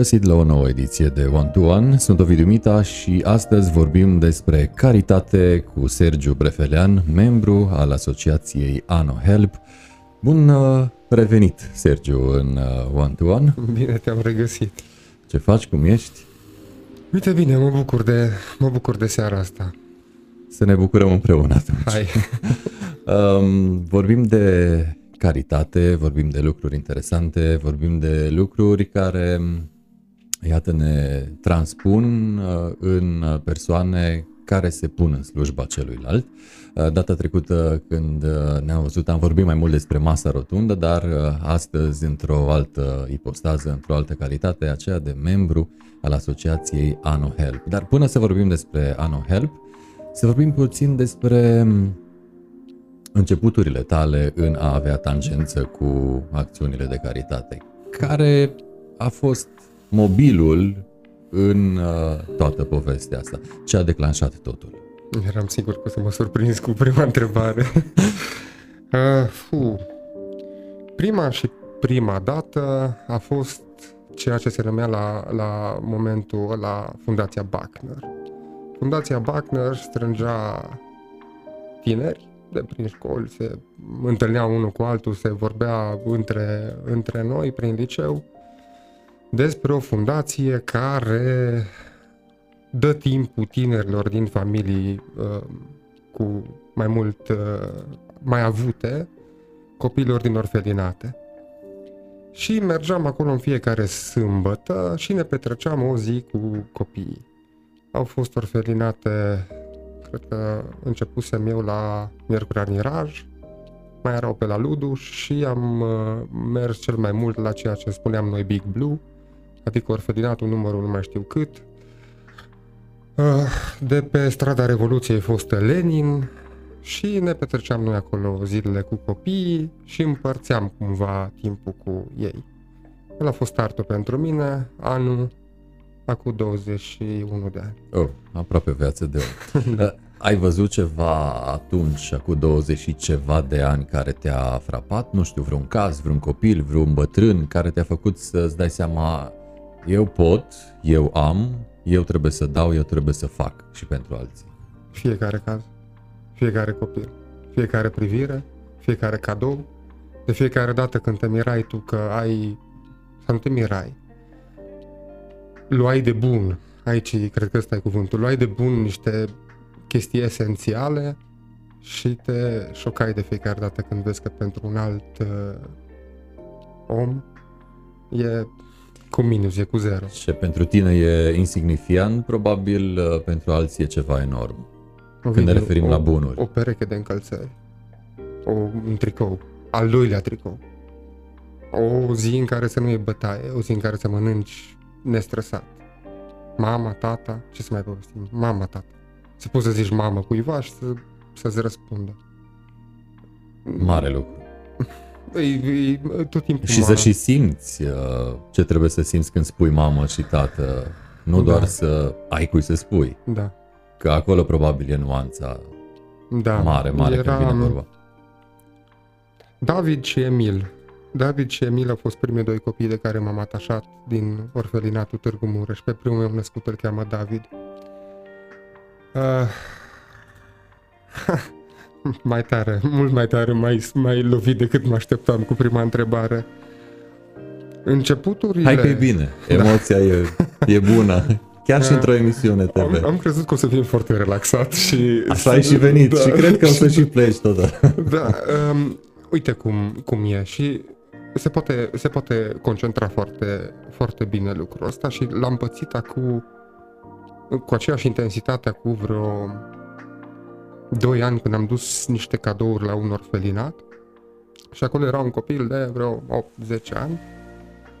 găsit la o nouă ediție de One to One. Sunt Ovidiu Mita și astăzi vorbim despre caritate cu Sergiu Brefelean, membru al asociației Ano Help. Bun uh, revenit, Sergiu, în uh, One to One. Bine te-am regăsit. Ce faci, cum ești? Uite bine, mă bucur de, mă bucur de seara asta. Să ne bucurăm împreună atunci. Hai. um, vorbim de caritate, vorbim de lucruri interesante, vorbim de lucruri care, iată, ne transpun uh, în persoane care se pun în slujba celuilalt. Uh, data trecută când uh, ne-am văzut am vorbit mai mult despre masa rotundă, dar astăzi într-o altă ipostază, într-o altă calitate, aceea de membru al asociației Ano Help. Dar până să vorbim despre Ano Help, să vorbim puțin despre începuturile tale în a avea tangență cu acțiunile de caritate. Care a fost mobilul în uh, toată povestea asta? Ce a declanșat totul? Eram sigur că o să mă surprins cu prima întrebare. uh, fu. Prima și prima dată a fost ceea ce se numea la, la momentul la Fundația Bachner. Fundația Bachner strângea tineri de prin școli, se întâlnea unul cu altul, se vorbea între, între noi prin liceu despre o fundație care dă timpul tinerilor din familii uh, cu mai mult uh, mai avute, copiilor din orfelinate. Și mergeam acolo în fiecare sâmbătă și ne petreceam o zi cu copiii. Au fost orfelinate Cred că începusem eu la Miercurea Miraj, mai erau pe la Ludu și am uh, mers cel mai mult la ceea ce spuneam noi Big Blue, adică orfelinatul numărul nu mai știu cât. Uh, de pe strada Revoluției fost Lenin și ne petreceam noi acolo zilele cu copiii și împărțeam cumva timpul cu ei. El a fost startul pentru mine, anul acum 21 de ani. Oh, aproape viață de om. Ai văzut ceva atunci, acum 20 și ceva de ani, care te-a frapat? Nu știu, vreun caz, vreun copil, vreun bătrân care te-a făcut să-ți dai seama eu pot, eu am, eu trebuie să dau, eu trebuie să fac și pentru alții. Fiecare caz, fiecare copil, fiecare privire, fiecare cadou, de fiecare dată când te mirai tu că ai, să nu te mirai, luai de bun, aici cred că ăsta e cuvântul, luai de bun niște chestii esențiale și te șocai de fiecare dată când vezi că pentru un alt uh, om e cu minus, e cu zero. Și pentru tine e insignifiant, probabil uh, pentru alții e ceva enorm. O când ne referim o, la bunuri. O pereche de încălțări, o, un tricou, al doilea tricou, o zi în care să nu e bătaie, o zi în care să mănânci nestresat. Mama, tata, ce să mai povestim? Mama, tata. Să poți să zici mamă cuiva și să, să-ți răspundă. Mare lucru. E, e, tot timpul și să și simți uh, ce trebuie să simți când spui mamă și tată. Nu da. doar să ai cui să spui. Da. Că acolo probabil e nuanța da. mare, mare Era... când vine vorba. David și Emil David și Emil au fost primii doi copii de care m-am atașat din orfelinatul Târgu Mureș. Pe primul meu născut îl cheamă David. Uh, mai tare, mult mai tare, mai, mai lovit decât mă așteptam cu prima întrebare. Începuturile... Hai că e bine, da. emoția da. e, e bună. Chiar și da. într-o emisiune TV. Am, am crezut că o să fim foarte relaxat și... Așa ai și venit da. și cred că o să și pleci tot. Da, um, uite cum, cum e și se poate, se poate concentra foarte, foarte bine lucrul ăsta și l-am pățit acum cu aceeași intensitate cu vreo 2 ani când am dus niște cadouri la un orfelinat și acolo era un copil de vreo 8-10 ani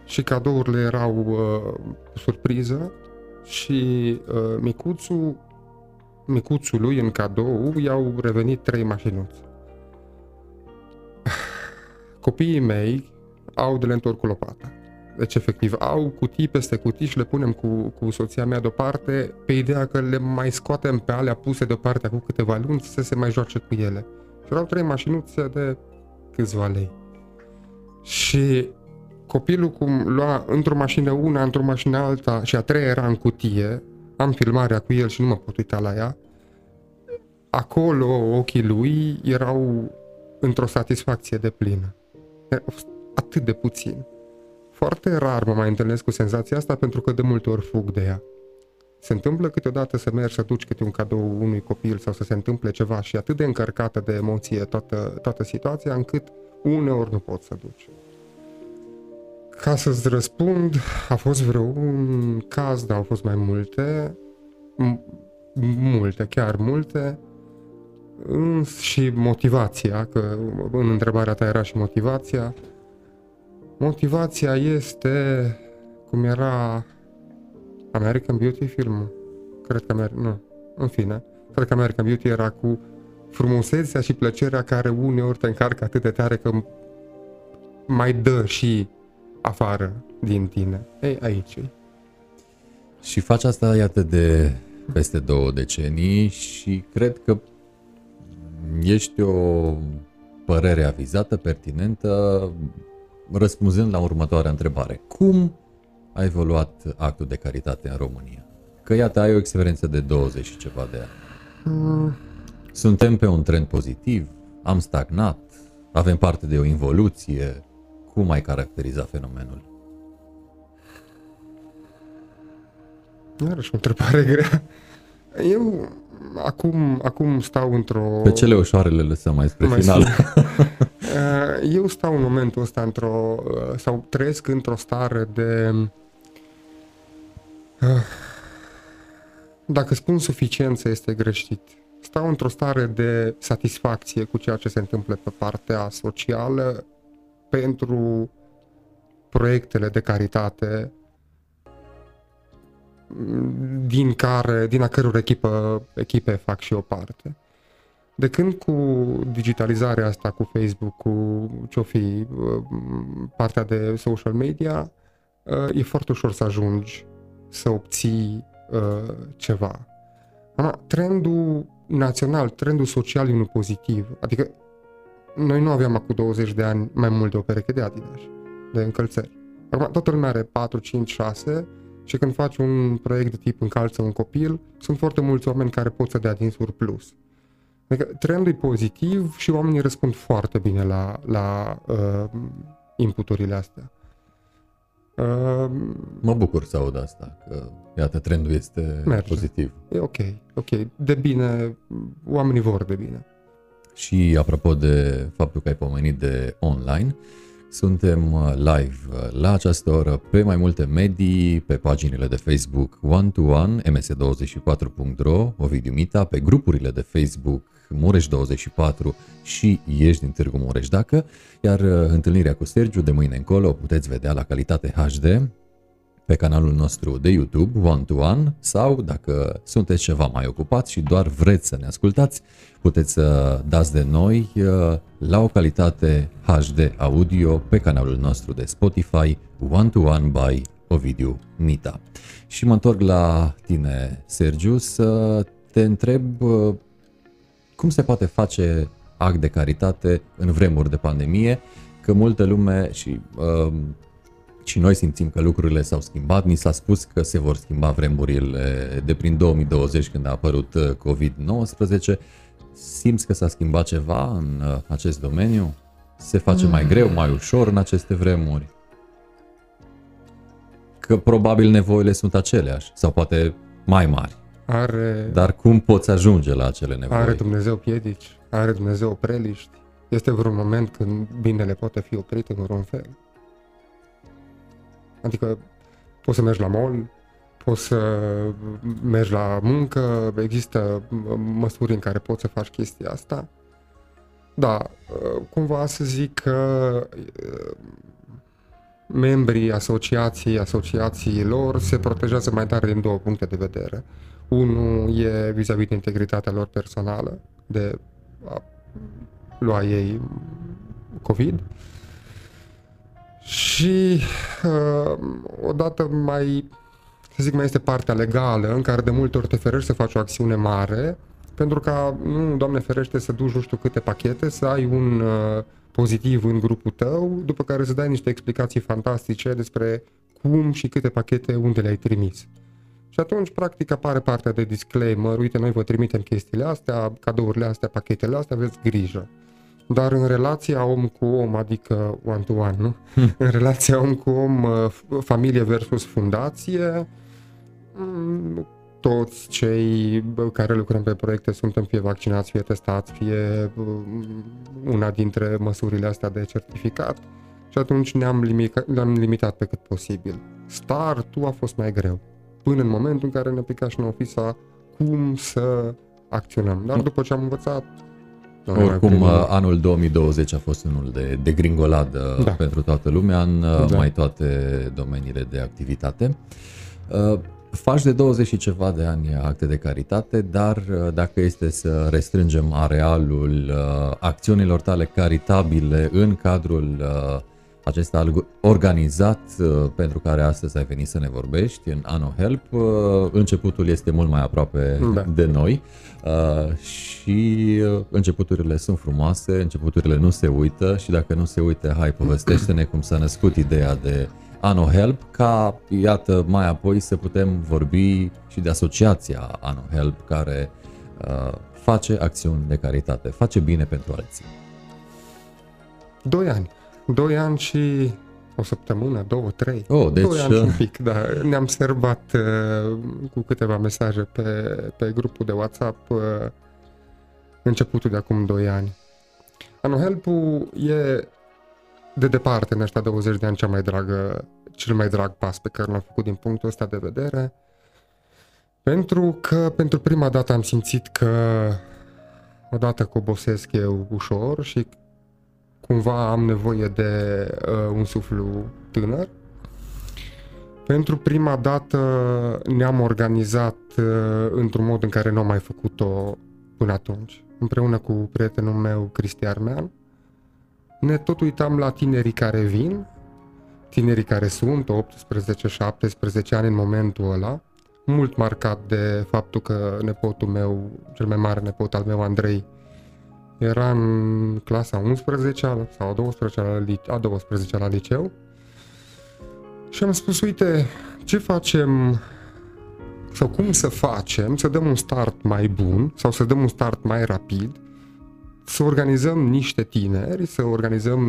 și cadourile erau uh, surpriză și uh, micuțul, micuțul lui în cadou i-au revenit trei mașinuțe. Copiii mei au de le întorc cu lopata. Deci, efectiv, au cutii peste cutii și le punem cu, cu soția mea deoparte pe ideea că le mai scoatem pe alea puse deoparte cu câteva luni să se mai joace cu ele. Și erau trei mașinuțe de câțiva lei. Și copilul cum lua într-o mașină una, într-o mașină alta și a treia era în cutie, am filmarea cu el și nu mă pot uita la ea, acolo ochii lui erau într-o satisfacție de plină. Atât de puțin. Foarte rar mă mai întâlnesc cu senzația asta pentru că de multe ori fug de ea. Se întâmplă câteodată să mergi să duci câte un cadou unui copil sau să se întâmple ceva și atât de încărcată de emoție toată, toată situația încât uneori nu poți să duci. Ca să-ți răspund, a fost vreo un caz, dar au fost mai multe, multe, chiar multe, și motivația, că în întrebarea ta era și motivația. Motivația este, cum era American Beauty film, cred că Amer- nu, în fine, cred că American Beauty era cu frumusețea și plăcerea care uneori te încarcă atât de tare că mai dă și afară din tine. Ei, aici e. Și faci asta, iată, de peste două decenii și cred că ești o părere avizată, pertinentă, răspunzând la următoarea întrebare. Cum a evoluat actul de caritate în România? Că iată, ai o experiență de 20 și ceva de ani. Mm. Suntem pe un trend pozitiv, am stagnat, avem parte de o involuție. Cum ai caracteriza fenomenul? Iarăși o întrebare grea. Eu acum, acum stau într-o... Pe cele ușoare le lăsăm mai spre mai final. Eu stau în momentul ăsta într-o... sau trăiesc într-o stare de... Dacă spun suficiență este greșit. Stau într-o stare de satisfacție cu ceea ce se întâmplă pe partea socială pentru proiectele de caritate din care, din a căror echipă, echipe fac și o parte. De când cu digitalizarea asta, cu Facebook, cu ce-o fi, uh, partea de social media, uh, e foarte ușor să ajungi să obții uh, ceva. Ama, trendul național, trendul social e unul pozitiv. Adică noi nu aveam acum 20 de ani mai mult de o pereche de Adidas, de încălțări. Acum toată lumea are 4, 5, 6 și când faci un proiect de tip încalță un copil, sunt foarte mulți oameni care pot să dea din surplus. Adică trendul e pozitiv și oamenii răspund foarte bine la, la uh, inputurile astea. Uh, mă bucur să aud asta, că iată, trendul este merge. pozitiv. E ok, ok. De bine, oamenii vor de bine. Și apropo de faptul că ai pomenit de online, uh, suntem uh, live uh, la această oră pe mai multe medii, pe paginile de Facebook One-to-One, ms24.ro, Ovidiu Mita, pe grupurile de Facebook Mureș24 și Ești din Târgu Mureș Dacă, iar uh, întâlnirea cu Sergiu de mâine încolo o puteți vedea la calitate HD pe canalul nostru de YouTube One to One sau dacă sunteți ceva mai ocupați și doar vreți să ne ascultați, puteți să dați de noi uh, la o calitate HD audio pe canalul nostru de Spotify One to One by Ovidiu Nita. Și mă întorc la tine, Sergiu, să te întreb uh, cum se poate face act de caritate în vremuri de pandemie, că multă lume și uh, și noi simțim că lucrurile s-au schimbat. Ni s-a spus că se vor schimba vremurile de prin 2020 când a apărut uh, COVID-19. Simți că s-a schimbat ceva în uh, acest domeniu? Se face mai greu, mai ușor în aceste vremuri? Că probabil nevoile sunt aceleași sau poate mai mari. Are... Dar cum poți ajunge la acele nevoi? Are Dumnezeu piedici, are Dumnezeu preliști. Este vreun moment când binele poate fi oprit în vreun fel. Adică poți să mergi la mall, poți să mergi la muncă, există măsuri în care poți să faci chestia asta. Da, cumva să zic că membrii asociației, asociațiilor se protejează mai tare din două puncte de vedere. Unul e vis-a-vis de integritatea lor personală, de a lua ei COVID, și uh, odată mai, să zic, mai este partea legală în care de multe ori te ferești să faci o acțiune mare pentru ca, nu, Doamne ferește, să duci nu știu câte pachete, să ai un uh, pozitiv în grupul tău, după care să dai niște explicații fantastice despre cum și câte pachete unde le-ai trimis. Și atunci, practic, apare partea de disclaimer, uite, noi vă trimitem chestiile astea, cadourile astea, pachetele astea, aveți grijă. Dar în relația om cu om, adică one-to-one, nu? Hmm. în relația om cu om, uh, familie versus fundație, mm, toți cei care lucrăm pe proiecte suntem fie vaccinați, fie testați, fie mm, una dintre măsurile astea de certificat și atunci ne-am, limitat, ne-am limitat pe cât posibil. Startul a fost mai greu, până în momentul în care ne pica și nouă fisa cum să acționăm. Dar după ce am învățat, oricum, anul 2020 a fost unul de, de gringoladă da. pentru toată lumea în da. mai toate domeniile de activitate. Faci de 20 și ceva de ani acte de caritate, dar dacă este să restrângem arealul acțiunilor tale caritabile în cadrul acesta organizat pentru care astăzi ai venit să ne vorbești în Ano Help, începutul este mult mai aproape da. de noi și începuturile sunt frumoase, începuturile nu se uită și dacă nu se uită, hai povestește-ne cum s-a născut ideea de Ano Help, ca, iată, mai apoi să putem vorbi și de asociația Ano Help, care uh, face acțiuni de caritate, face bine pentru alții. Doi ani. Doi ani și o săptămână, două, trei. Oh, deci... Doi ani și un pic, da. Ne-am serbat uh, cu câteva mesaje pe, pe grupul de WhatsApp uh, începutul de acum doi ani. Ano help e de departe în ăștia 20 de ani cea mai dragă, cel mai drag pas pe care l-am făcut din punctul ăsta de vedere. Pentru că pentru prima dată am simțit că odată că obosesc eu ușor și cumva am nevoie de uh, un suflu tânăr. Pentru prima dată ne-am organizat uh, într-un mod în care nu am mai făcut-o până atunci, împreună cu prietenul meu, Cristi Armean ne tot uitam la tinerii care vin, tinerii care sunt 18-17 ani în momentul ăla, mult marcat de faptul că nepotul meu, cel mai mare nepot al meu, Andrei, era în clasa 11 sau a 12 la, a 12 la liceu și am spus, uite, ce facem? Sau cum să facem? Să dăm un start mai bun sau să dăm un start mai rapid? Să organizăm niște tineri, să organizăm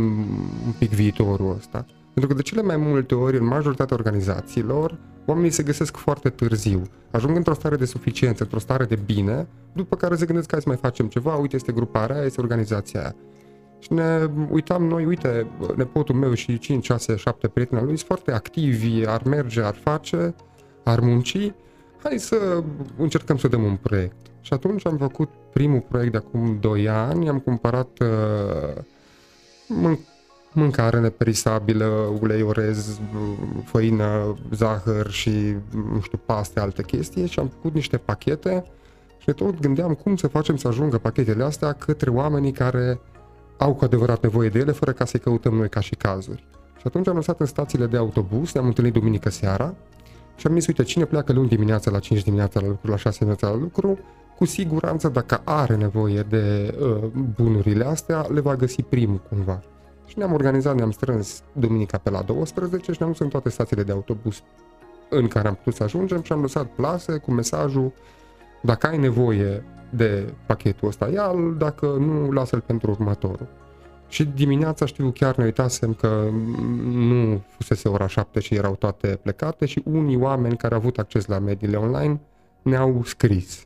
un pic viitorul ăsta. Pentru că de cele mai multe ori, în majoritatea organizațiilor, oamenii se găsesc foarte târziu. Ajung într-o stare de suficiență, într-o stare de bine, după care se gândesc că hai să mai facem ceva, uite, este gruparea aia, este organizația aia. Și ne uitam noi, uite, nepotul meu și 5, 6, 7 prieteni al lui sunt foarte activi, ar merge, ar face, ar munci, hai să încercăm să dăm un proiect. Și atunci am făcut primul proiect de acum 2 ani, am cumpărat uh, mân- mâncare neperisabilă, ulei orez, făină, zahăr și, nu știu, paste, alte chestii și am făcut niște pachete și tot gândeam cum să facem să ajungă pachetele astea către oamenii care au cu adevărat nevoie de ele, fără ca să-i căutăm noi ca și cazuri. Și atunci am lăsat în stațiile de autobuz, ne-am întâlnit duminică seara și am zis, uite, cine pleacă luni dimineața la 5 dimineața la lucru, la 6 dimineața la lucru, cu siguranță dacă are nevoie de uh, bunurile astea, le va găsi primul cumva. Și ne-am organizat, ne-am strâns duminica pe la 12 și ne-am dus în toate stațiile de autobuz în care am putut să ajungem și am lăsat plase cu mesajul dacă ai nevoie de pachetul ăsta, ia-l, dacă nu, lasă-l pentru următorul. Și dimineața știu chiar ne uitasem că nu fusese ora 7 și erau toate plecate și unii oameni care au avut acces la mediile online ne-au scris.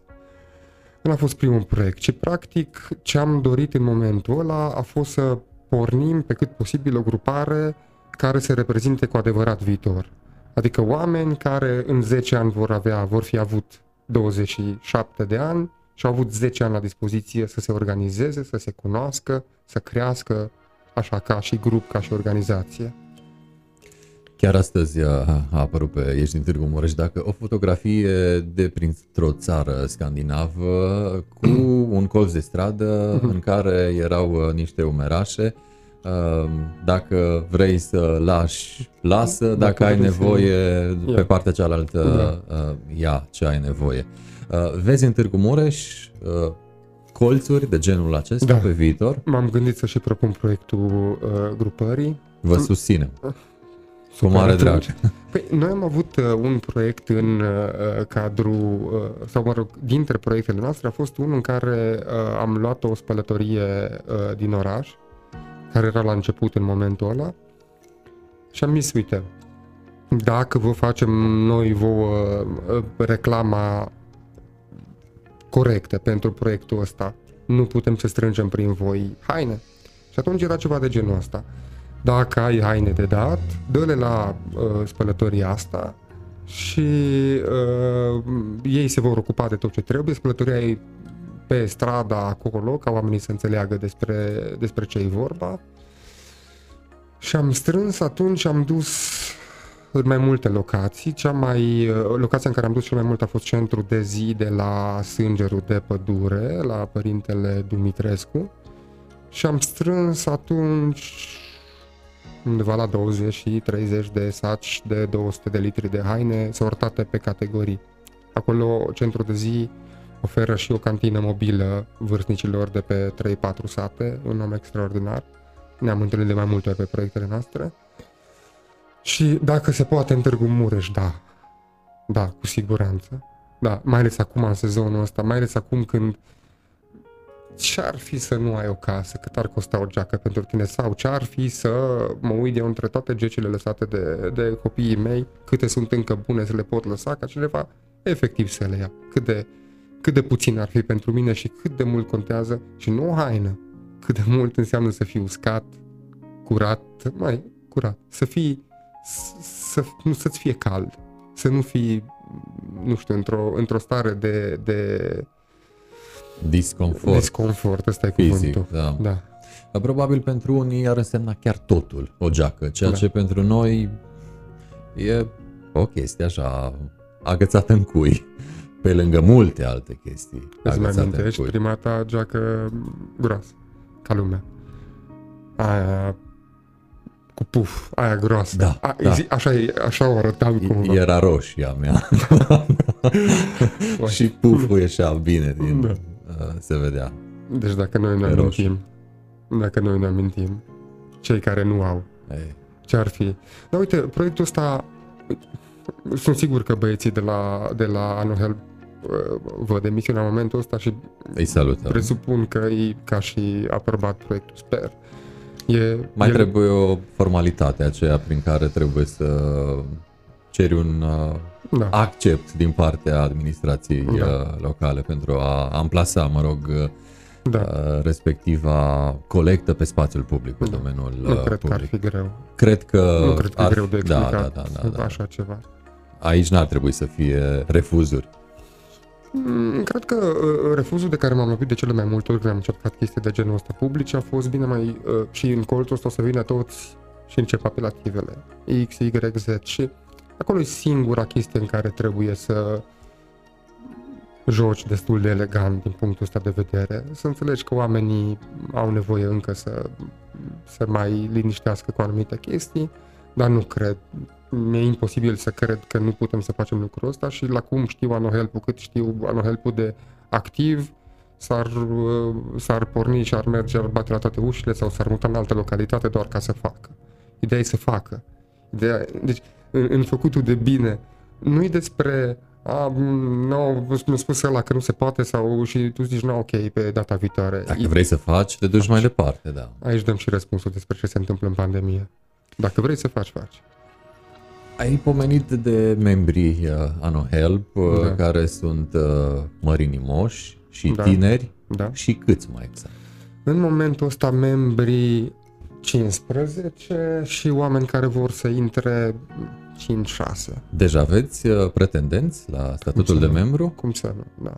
Nu a fost primul proiect, ci practic ce am dorit în momentul ăla a fost să pornim pe cât posibil o grupare care să reprezinte cu adevărat viitor. Adică oameni care în 10 ani vor avea, vor fi avut 27 de ani și au avut 10 ani la dispoziție să se organizeze, să se cunoască, să crească, așa ca și grup, ca și organizație. Chiar astăzi a, a apărut pe Ești din Târgu Mureș dacă o fotografie de printr-o țară scandinavă cu un colț de stradă în care erau uh, niște umerașe. Uh, dacă vrei să lași, lasă, dacă, dacă ai nevoie să... pe partea cealaltă, da. Uh, ia ce ai nevoie. Uh, vezi în Târgu Mureș uh, colțuri de genul acesta Da. pe viitor? M-am gândit să și propun proiectul uh, grupării. Vă susținem. Cu Super, mare drag. atunci. Păi, noi am avut uh, un proiect în uh, cadrul, uh, sau mă rog, dintre proiectele noastre a fost unul în care uh, am luat o spălătorie uh, din oraș, care era la început în momentul ăla, și am zis, uite, dacă vă facem noi vouă uh, reclama corectă pentru proiectul ăsta, nu putem să strângem prin voi haine. Și atunci era ceva de genul ăsta. Dacă ai haine de dat, dă-le la uh, spălătoria asta și uh, ei se vor ocupa de tot ce trebuie. Spălătoria e pe strada acolo, ca oamenii să înțeleagă despre, despre ce e vorba. Și am strâns atunci, am dus în mai multe locații. Cea mai, uh, locația în care am dus cel mai mult a fost centrul de zi de la Sângerul de Pădure, la Părintele Dumitrescu. Și am strâns atunci undeva la 20 și 30 de saci de 200 de litri de haine sortate pe categorii. Acolo centrul de zi oferă și o cantină mobilă vârstnicilor de pe 3-4 sate, un om extraordinar. Ne-am întâlnit de mai multe ori pe proiectele noastre. Și dacă se poate în Târgu Mureș, da. Da, cu siguranță. Da, mai ales acum în sezonul ăsta, mai ales acum când ce-ar fi să nu ai o casă, cât ar costa o geacă pentru tine? Sau ce-ar fi să mă uit eu între toate gecile lăsate de, de copiii mei, câte sunt încă bune să le pot lăsa ca cineva efectiv să le ia. Cât de, cât de puțin ar fi pentru mine și cât de mult contează? Și nu o haină, cât de mult înseamnă să fii uscat, curat, mai curat, să fii, să, nu să-ți fie cald, să nu fii, nu știu, într-o, într-o stare de, de Disconfort disconfort, ăsta e fizic. cuvântul. Da. Da. Dar Probabil pentru unii ar însemna chiar totul o geacă, ceea Da. ce pentru noi e o chestie așa agățată în cui, pe lângă multe alte chestii Îți mai agățate în amintești cui. prima ta geacă groasă, ca lumea. Aia cu puf, aia groasă. Da, A, da. zi- Așa, e- așa o arătam cumva. Era roșie a mea Uai. și puful ieșea bine din... Da. Uh, se vedea. Deci dacă noi ne E roșu. amintim, dacă noi ne amintim, cei care nu au, Ei, ce ar fi? Dar uite, proiectul ăsta, sunt sigur că băieții de la, de la Anohel uh, văd emisiunea în momentul ăsta și îi salutăm. presupun că e ca și aprobat proiectul, sper. E, Mai e, trebuie o formalitate aceea prin care trebuie să ceri un uh, Da. accept din partea administrației Da. uh, locale pentru a amplasa, mă rog, uh, Da. uh, respectiva colectă pe spațiul public, pe Da. domeniul Nu uh, cred că ar public. fi greu. Cred că nu cred că e ar, greu de da, explicat da, da, da, da. așa ceva. Aici n-ar trebui să fie refuzuri. Mm, Cred că uh, refuzul de care m-am lovit de cele mai multe ori când am încercat chestii de genul ăsta publice a fost bine mai uh, și în colțul ăsta o să vină toți și încep apelativele X, Y, Z și acolo e singura chestie în care trebuie să joci destul de elegant din punctul ăsta de vedere, să înțelegi că oamenii au nevoie încă să se mai liniștească cu anumite chestii, dar nu cred. Mi-e imposibil să cred că nu putem să facem lucrul ăsta și la cum știu Anohelpul, cât știu Anohelpul de activ, s-ar, uh, s-ar porni și ar merge, ar bate la toate ușile sau s-ar muta în altă localitate doar ca să facă. Ideea e să facă. Ideea, deci, în, în făcutul de bine, nu e despre a, nu, mi-a spus ăla că nu se poate sau și tu zici, nu, ok, pe data viitoare. Dacă E- vrei să faci, te duci mai departe, da. Aici dăm și răspunsul despre ce se întâmplă în pandemie. Dacă vrei să faci, faci. Ai pomenit de membrii uh, AnoHelp, uh, Da. care sunt uh, mărinimoși și Da. tineri Da? și câți mai exact? În momentul ăsta membrii 15 și oameni care vor să intre 5-6. Deja aveți uh, pretendenți la statutul să de nu? membru? Cum să nu? Da.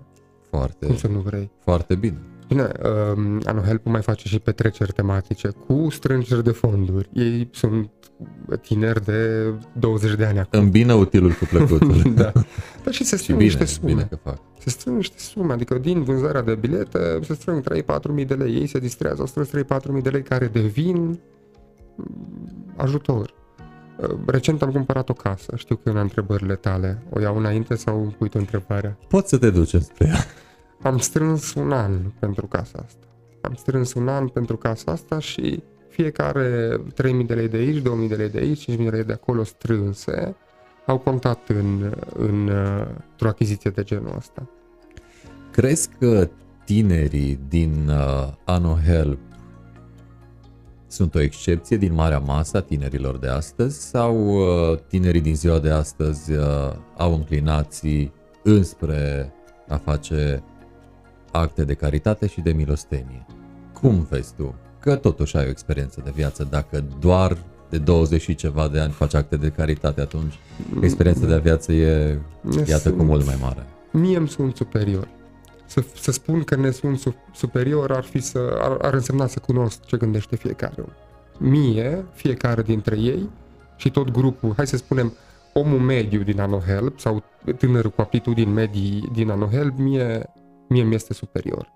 Foarte, Cum să nu vrei? foarte bine. Bine, um, Anohelp mai face și petreceri tematice cu strângeri de fonduri. Ei sunt tineri de 20 de ani acum. Îmbină utilul cu plăcutul. da. Dar și se și strâng bine, niște sume. bine că fac. Se strâng niște sume, adică din vânzarea de bilete se strâng 3-4 mii de lei. Ei se distrează, au strâns 3-4 mii de lei care devin mm, ajutor. Uh, recent am cumpărat o casă. Știu că e una întrebările tale. O iau înainte sau îmi pui tu întrebarea? Poți să te duci spre ea. Am strâns un an pentru casa asta. Am strâns un an pentru casa asta și fiecare 3.000 de lei de aici, 2.000 de lei de aici, 5.000 de lei de acolo strânse au contat în, în, într-o achiziție de genul ăsta. Crezi că tinerii din uh, Ano Help sunt o excepție din marea masă a tinerilor de astăzi sau uh, tinerii din ziua de astăzi uh, au înclinații înspre a face acte de caritate și de milostenie? Cum vezi tu? Că totuși ai o experiență de viață, dacă doar de 20 și ceva de ani faci acte de caritate, atunci experiența de viață e, iată, cu mult mai mare. Mie îmi sunt superior. Să, să spun că ne sunt superior ar, fi să, ar, ar însemna să cunosc ce gândește fiecare om. Mie, fiecare dintre ei și tot grupul, hai să spunem, omul mediu din AnoHelp sau tânărul cu aptitudini medii din AnoHelp, mie, mie mi este superior.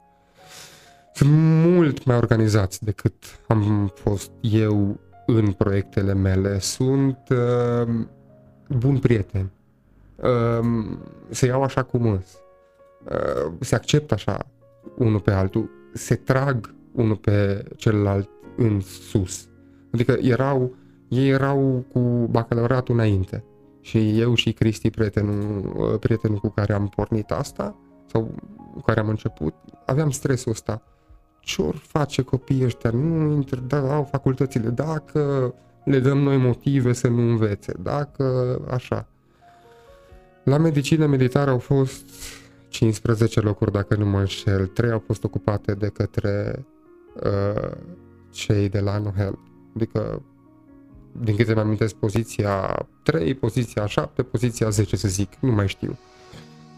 Sunt mult mai organizați decât am fost eu în proiectele mele. Sunt uh, bun prieten. Uh, se iau așa cum îs. Uh, se acceptă așa unul pe altul. Se trag unul pe celălalt în sus. Adică erau, ei erau cu bacalaureatul înainte. Și eu și Cristi, prietenul, uh, prietenul cu care am pornit asta, sau cu care am început, aveam stresul ăsta ce or face copiii ăștia? Nu intră, da, au facultățile, dacă le dăm noi motive să nu învețe, dacă așa. La medicină militară au fost 15 locuri, dacă nu mă înșel, 3 au fost ocupate de către uh, cei de la No Help. Adică, din câte mi amintesc, poziția 3, poziția 7, poziția 10, să zic, nu mai știu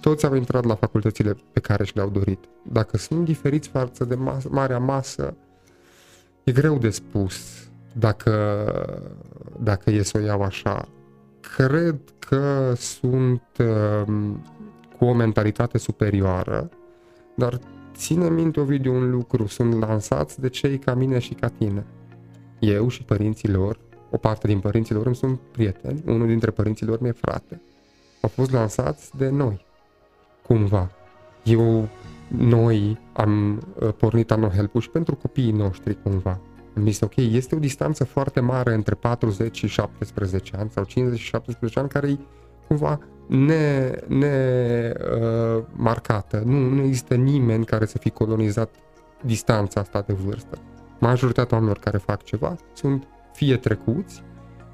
toți au intrat la facultățile pe care și le-au dorit. Dacă sunt diferiți față de mas- marea masă, e greu de spus dacă, dacă e să o iau așa. Cred că sunt uh, cu o mentalitate superioară, dar ține minte, Ovidiu, un lucru, sunt lansați de cei ca mine și ca tine. Eu și părinții lor, o parte din părinții lor îmi sunt prieteni, unul dintre părinții lor mi-e frate. Au fost lansați de noi, cumva. Eu, noi am uh, pornit Anohelp și pentru copiii noștri cumva. Am zis, ok, este o distanță foarte mare între 40 și 17 ani sau 50 și 17 ani care e cumva ne, ne uh, marcată. Nu, nu există nimeni care să fi colonizat distanța asta de vârstă. Majoritatea oamenilor care fac ceva sunt fie trecuți,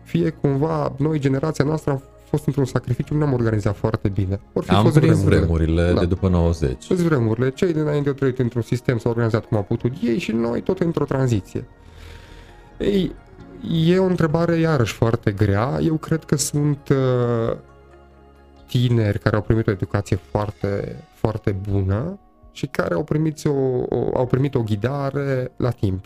fie cumva noi, generația noastră, am fost într-un sacrificiu, nu am organizat foarte bine. Or fi Am fost prins vremurile, vremurile da. de după 90. Sunt vremurile. Cei dinainte au trăit într-un sistem, s-au organizat cum au putut ei și noi tot într-o tranziție. Ei, e o întrebare iarăși foarte grea. Eu cred că sunt uh, tineri care au primit o educație foarte, foarte bună și care au primit o, o, au primit o ghidare la timp.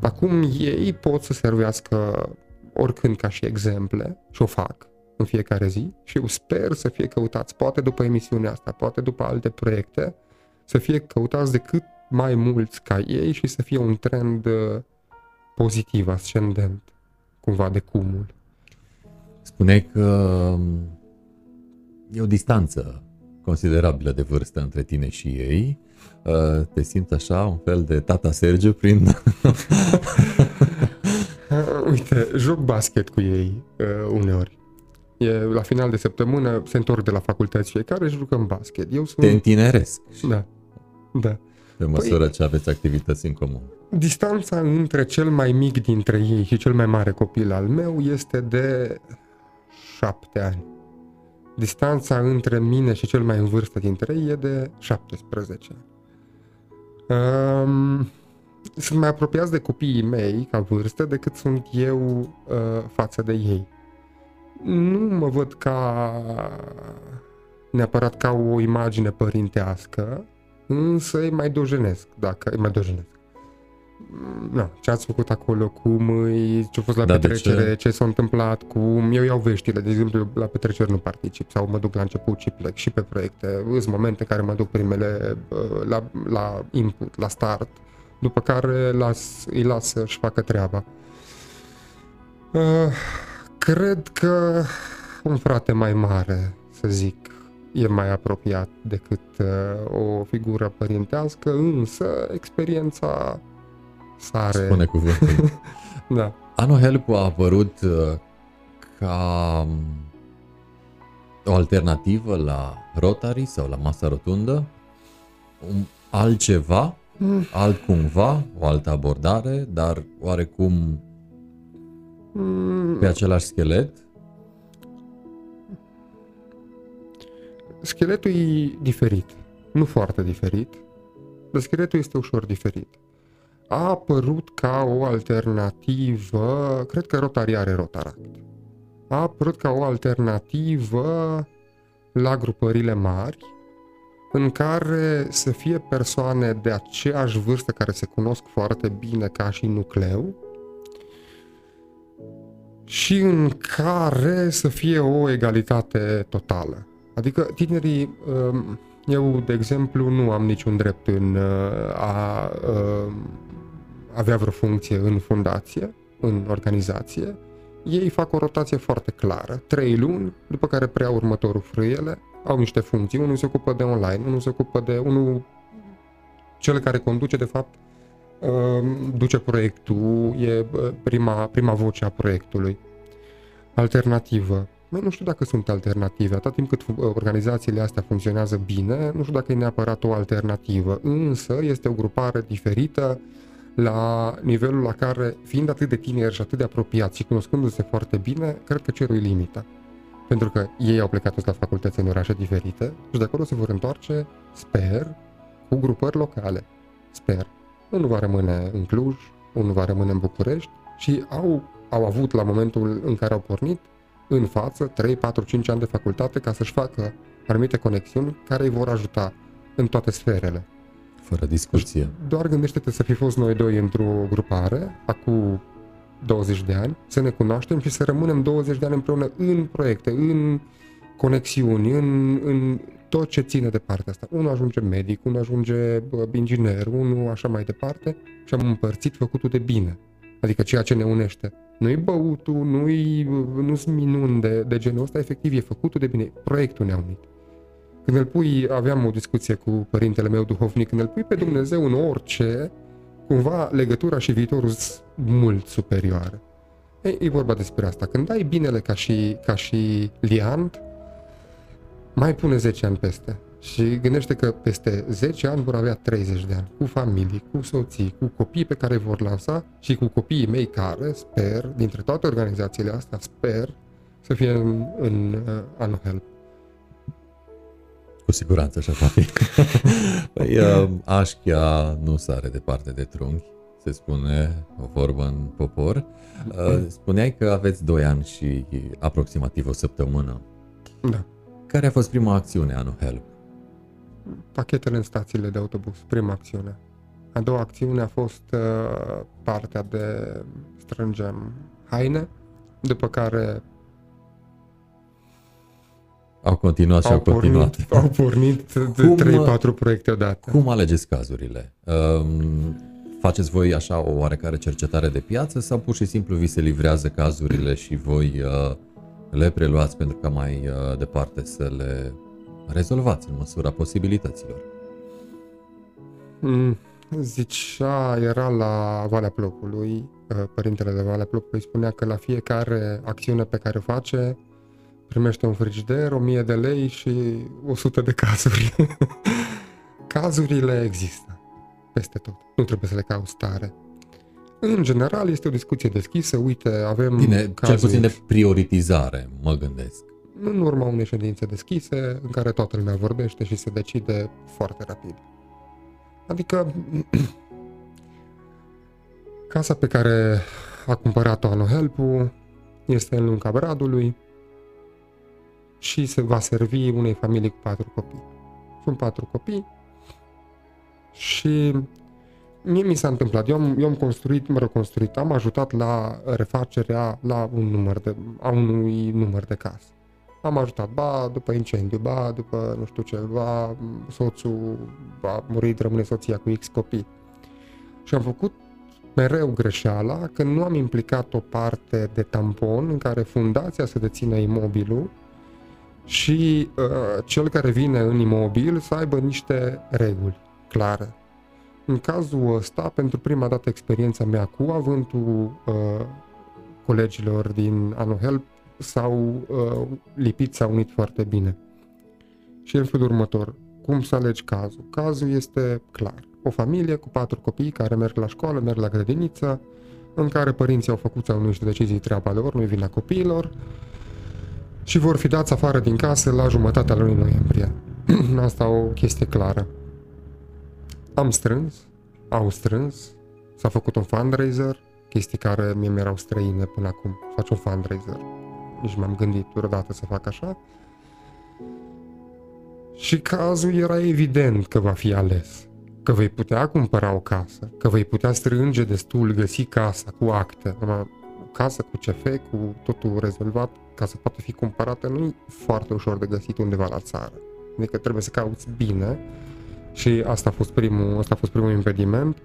Acum ei pot să servească oricând ca și exemple și o fac în fiecare zi și eu sper să fie căutați, poate după emisiunea asta, poate după alte proiecte, să fie căutați de cât mai mulți ca ei și să fie un trend uh, pozitiv, ascendent, cumva de cumul. Spuneai că um, e o distanță considerabilă de vârstă între tine și ei. Uh, te simți așa, un fel de tata Sergiu prin... Uite, joc basket cu ei uh, uneori. E, la final de săptămână se întorc de la facultăți fiecare și jucăm basket. Eu sunt... Te întineresc. Da. Da. Pe măsură păi, ce aveți activități în comun. Distanța între cel mai mic dintre ei și cel mai mare copil al meu este de șapte ani. Distanța între mine și cel mai în vârstă dintre ei e de 17 ani. Um, sunt mai apropiați de copiii mei ca vârstă decât sunt eu uh, față de ei nu mă văd ca neapărat ca o imagine părintească, însă îi mai dojenesc, dacă îi mai dojenesc. Na, ce ați făcut acolo, cum îi, ce a fost la da, petrecere, ce? ce s-a întâmplat, cum eu iau veștile, de exemplu, la petreceri nu particip sau mă duc la început și plec și pe proiecte. Sunt momente în care mă duc primele la, la input, la start, după care las, îi las să-și facă treaba. Uh, Cred că un frate mai mare, să zic, e mai apropiat decât uh, o figură părintească, însă experiența sare. Spune cuvântul. da. Anohelp a apărut uh, ca um, o alternativă la Rotary sau la masa rotundă, un altceva, Mm. altcumva, o altă abordare, dar oarecum Mm, pe același schelet. Scheletul e diferit, nu foarte diferit, dar scheletul este ușor diferit. A apărut ca o alternativă, cred că Rotary are Rotaract. A apărut ca o alternativă la grupările mari, în care să fie persoane de aceeași vârstă care se cunosc foarte bine ca și nucleu și în care să fie o egalitate totală. Adică tinerii, um, eu de exemplu nu am niciun drept în uh, a um, avea vreo funcție în fundație, în organizație, ei fac o rotație foarte clară, trei luni, după care preiau următorul frâiele, au niște funcții, unul se ocupă de online, unul se ocupă de, unul, cel care conduce de fapt, um, duce proiectul, e uh, prima, prima voce a proiectului. Alternativă. Mai nu știu dacă sunt alternative. Atât timp cât fu- organizațiile astea funcționează bine, nu știu dacă e neapărat o alternativă, însă este o grupare diferită la nivelul la care, fiind atât de tineri și atât de apropiați și cunoscându-se foarte bine, cred că cerul e limita. Pentru că ei au plecat toți la facultăți în orașe diferite și de acolo se vor întoarce, sper, cu grupări locale. Sper. Unul va rămâne în Cluj, unul va rămâne în București și au, au avut la momentul în care au pornit în față 3, 4, 5 ani de facultate ca să-și facă anumite conexiuni care îi vor ajuta în toate sferele. Fără discuție. Doar gândește-te să fi fost noi doi într-o grupare, acum 20 de ani, să ne cunoaștem și să rămânem 20 de ani împreună în proiecte, în conexiuni, în, în tot ce ține de partea asta. Unul ajunge medic, unul ajunge bă, inginer, unul așa mai departe și am împărțit făcutul de bine. Adică ceea ce ne unește. Nu-i băutul, nu-i, nu-s minuni de, de genul ăsta, efectiv e făcutul de bine. Proiectul ne-a unit. Când îl pui, aveam o discuție cu părintele meu duhovnic, când îl pui pe Dumnezeu în orice, cumva legătura și viitorul sunt mult superioare. Ei, e vorba despre asta. Când ai binele ca și, ca și liant, mai pune 10 ani peste. Și gândește că peste 10 ani vor avea 30 de ani, cu familii, cu soții, cu copii pe care vor lansa și cu copiii mei care, sper, dintre toate organizațiile astea, sper să fie în, în uh, Anul Help. Cu siguranță așa va fi. păi, uh, așchia nu sare departe de trunchi, se spune o vorbă în popor. Uh, spuneai că aveți 2 ani și aproximativ o săptămână. Da. Care a fost prima acțiune anul Help? Pachetele în stațiile de autobuz, prima acțiune. A doua acțiune a fost uh, partea de strângem haine, după care Au continuat și au, au continuat. pornit, au pornit Cum, de 3-4 proiecte odată. Cum alegeți cazurile? Um, faceți voi așa o oarecare cercetare de piață sau pur și simplu vi se livrează cazurile și voi uh, le preluați pentru ca mai uh, departe să le rezolvați în măsura posibilităților? Mm, Zicea, era la Valea Plopului, uh, părintele de Valea Plopului spunea că la fiecare acțiune pe care o face primește un frigider, 1000 de lei și 100 de cazuri. Cazurile există peste tot. Nu trebuie să le cauți tare. În general, este o discuție deschisă. Uite, avem Bine, cel cazuri puțin de prioritizare, mă gândesc. în urma unei ședințe deschise, în care toată lumea vorbește și se decide foarte rapid. Adică, casa pe care a cumpărat-o Anohelpu este în lunga Bradului și se va servi unei familii cu patru copii. Sunt patru copii și mie mi s-a întâmplat. Eu am, eu am construit, mă rog, construit, am ajutat la refacerea la un număr de, a unui număr de case. Am ajutat, ba după incendiu, ba după nu știu ce, ba soțul a murit, rămâne soția cu X copii. Și am făcut mereu greșeala că nu am implicat o parte de tampon în care fundația să dețină imobilul și uh, cel care vine în imobil să aibă niște reguli clare. În cazul ăsta, pentru prima dată experiența mea cu avântul uh, colegilor din AnoHelp s-au uh, lipit, s-au unit foarte bine. Și în felul următor, cum să alegi cazul? Cazul este clar. O familie cu patru copii care merg la școală, merg la grădiniță, în care părinții au făcut sau nu niște decizii treaba lor, nu vina copiilor, și vor fi dați afară din casă la jumătatea lunii noiembrie. Asta o chestie clară. Am strâns, au strâns, s-a făcut un fundraiser, chestii care mie mi-erau străine până acum. Faci un fundraiser. Nici m-am gândit vreodată să fac așa. Și cazul era evident că va fi ales. Că vei putea cumpăra o casă, că vei putea strânge destul, găsi casa cu acte. O casă cu CF, cu totul rezolvat, ca să poată fi cumpărată, nu e foarte ușor de găsit undeva la țară. Adică trebuie să cauți bine și asta a fost primul, asta a fost primul impediment.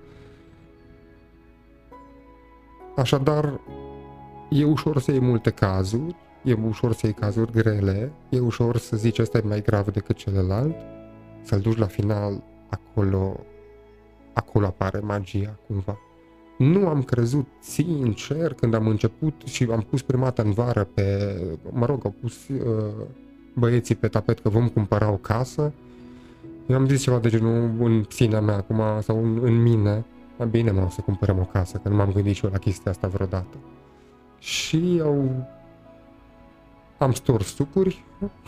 Așadar, e ușor să iei multe cazuri, e ușor să iei cazuri grele, e ușor să zici ăsta e mai grav decât celălalt, să-l duci la final, acolo, acolo apare magia cumva. Nu am crezut sincer când am început și am pus prima dată în vară pe, mă rog, au pus uh, băieții pe tapet că vom cumpăra o casă. Eu am zis ceva de genul în sinea mea acum sau în, în mine, mai bine mă să cumpărăm o casă, că nu m-am gândit și eu la chestia asta vreodată. Și au am stors sucuri,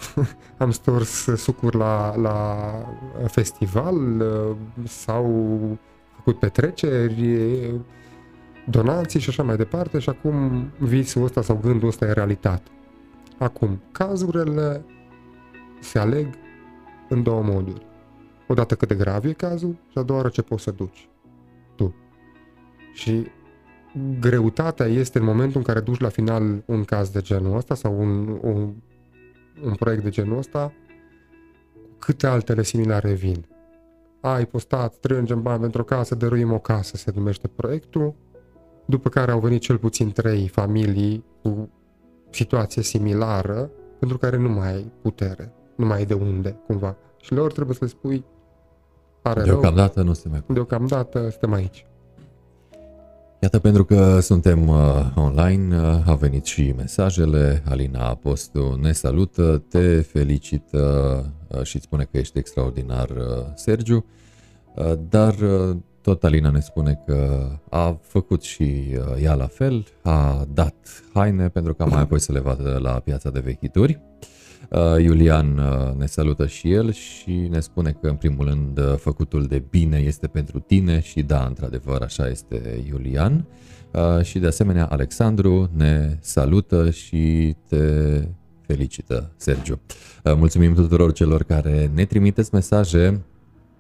am stors sucuri la, la festival, s-au făcut petreceri, donații și așa mai departe și acum visul ăsta sau gândul ăsta e realitate. Acum, cazurile se aleg în două moduri. Odată cât de grav e cazul și a doua oară ce poți să duci tu. Și greutatea este în momentul în care duci la final un caz de genul ăsta sau un, un, un proiect de genul ăsta, câte altele similare vin. Ai postat, strângem bani pentru o casă, dăruim o casă, se numește proiectul, după care au venit cel puțin trei familii cu situație similară, pentru care nu mai ai putere, nu mai ai de unde, cumva. Și lor trebuie să le spui, pare Deocamdată rău, nu se mai Deocamdată suntem aici. Iată, pentru că suntem uh, online, uh, au venit și mesajele. Alina Apostu ne salută, te felicită uh, și îți spune că ești extraordinar, uh, Sergiu. Uh, dar uh, tot Alina ne spune că a făcut și uh, ea la fel, a dat haine pentru ca mai apoi să le vadă la piața de vechituri. Uh, Iulian uh, ne salută și el și ne spune că în primul rând făcutul de bine este pentru tine și da, într-adevăr așa este Iulian. Și de asemenea Alexandru ne salută și te felicită, Sergiu. Mulțumim tuturor celor care ne trimiteți mesaje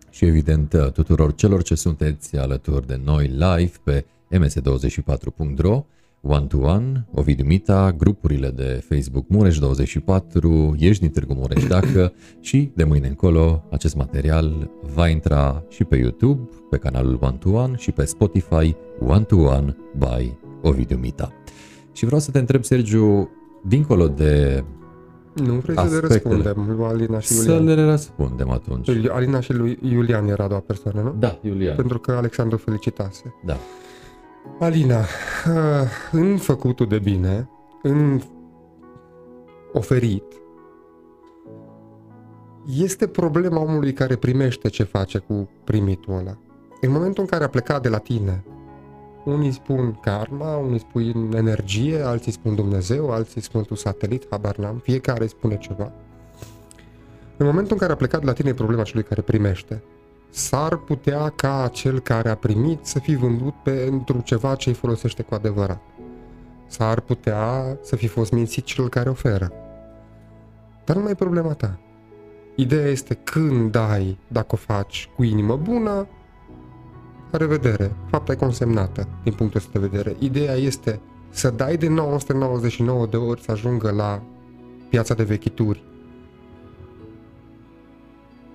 și evident tuturor celor ce sunteți alături de noi live pe ms24.ro, One to One, Ovidiu Mita, grupurile de Facebook Mureș24, Ești din Târgu Mureș dacă și de mâine încolo acest material va intra și pe YouTube, pe canalul One to One și pe Spotify One to One by Ovidiu Mita. Și vreau să te întreb, Sergiu, dincolo de nu vrei să le răspundem lui Alina și Iulian. Să le răspundem atunci. Alina și lui Iulian era a doua persoană, nu? Da, Iulian. Pentru că Alexandru felicitase. Da. Alina, uh, în făcutul de bine, în oferit, este problema omului care primește ce face cu primitul ăla. În momentul în care a plecat de la tine unii spun karma, unii spun energie, alții spun Dumnezeu, alții spun tu satelit, habar n-am, fiecare spune ceva. În momentul în care a plecat la tine problema celui care primește, s-ar putea ca cel care a primit să fi vândut pentru ceva ce îi folosește cu adevărat. S-ar putea să fi fost mințit cel care oferă. Dar nu mai e problema ta. Ideea este când dai, dacă o faci cu inimă bună, la revedere. Fapta e consemnată din punctul ăsta de vedere. Ideea este să dai de 999 de ori să ajungă la piața de vechituri.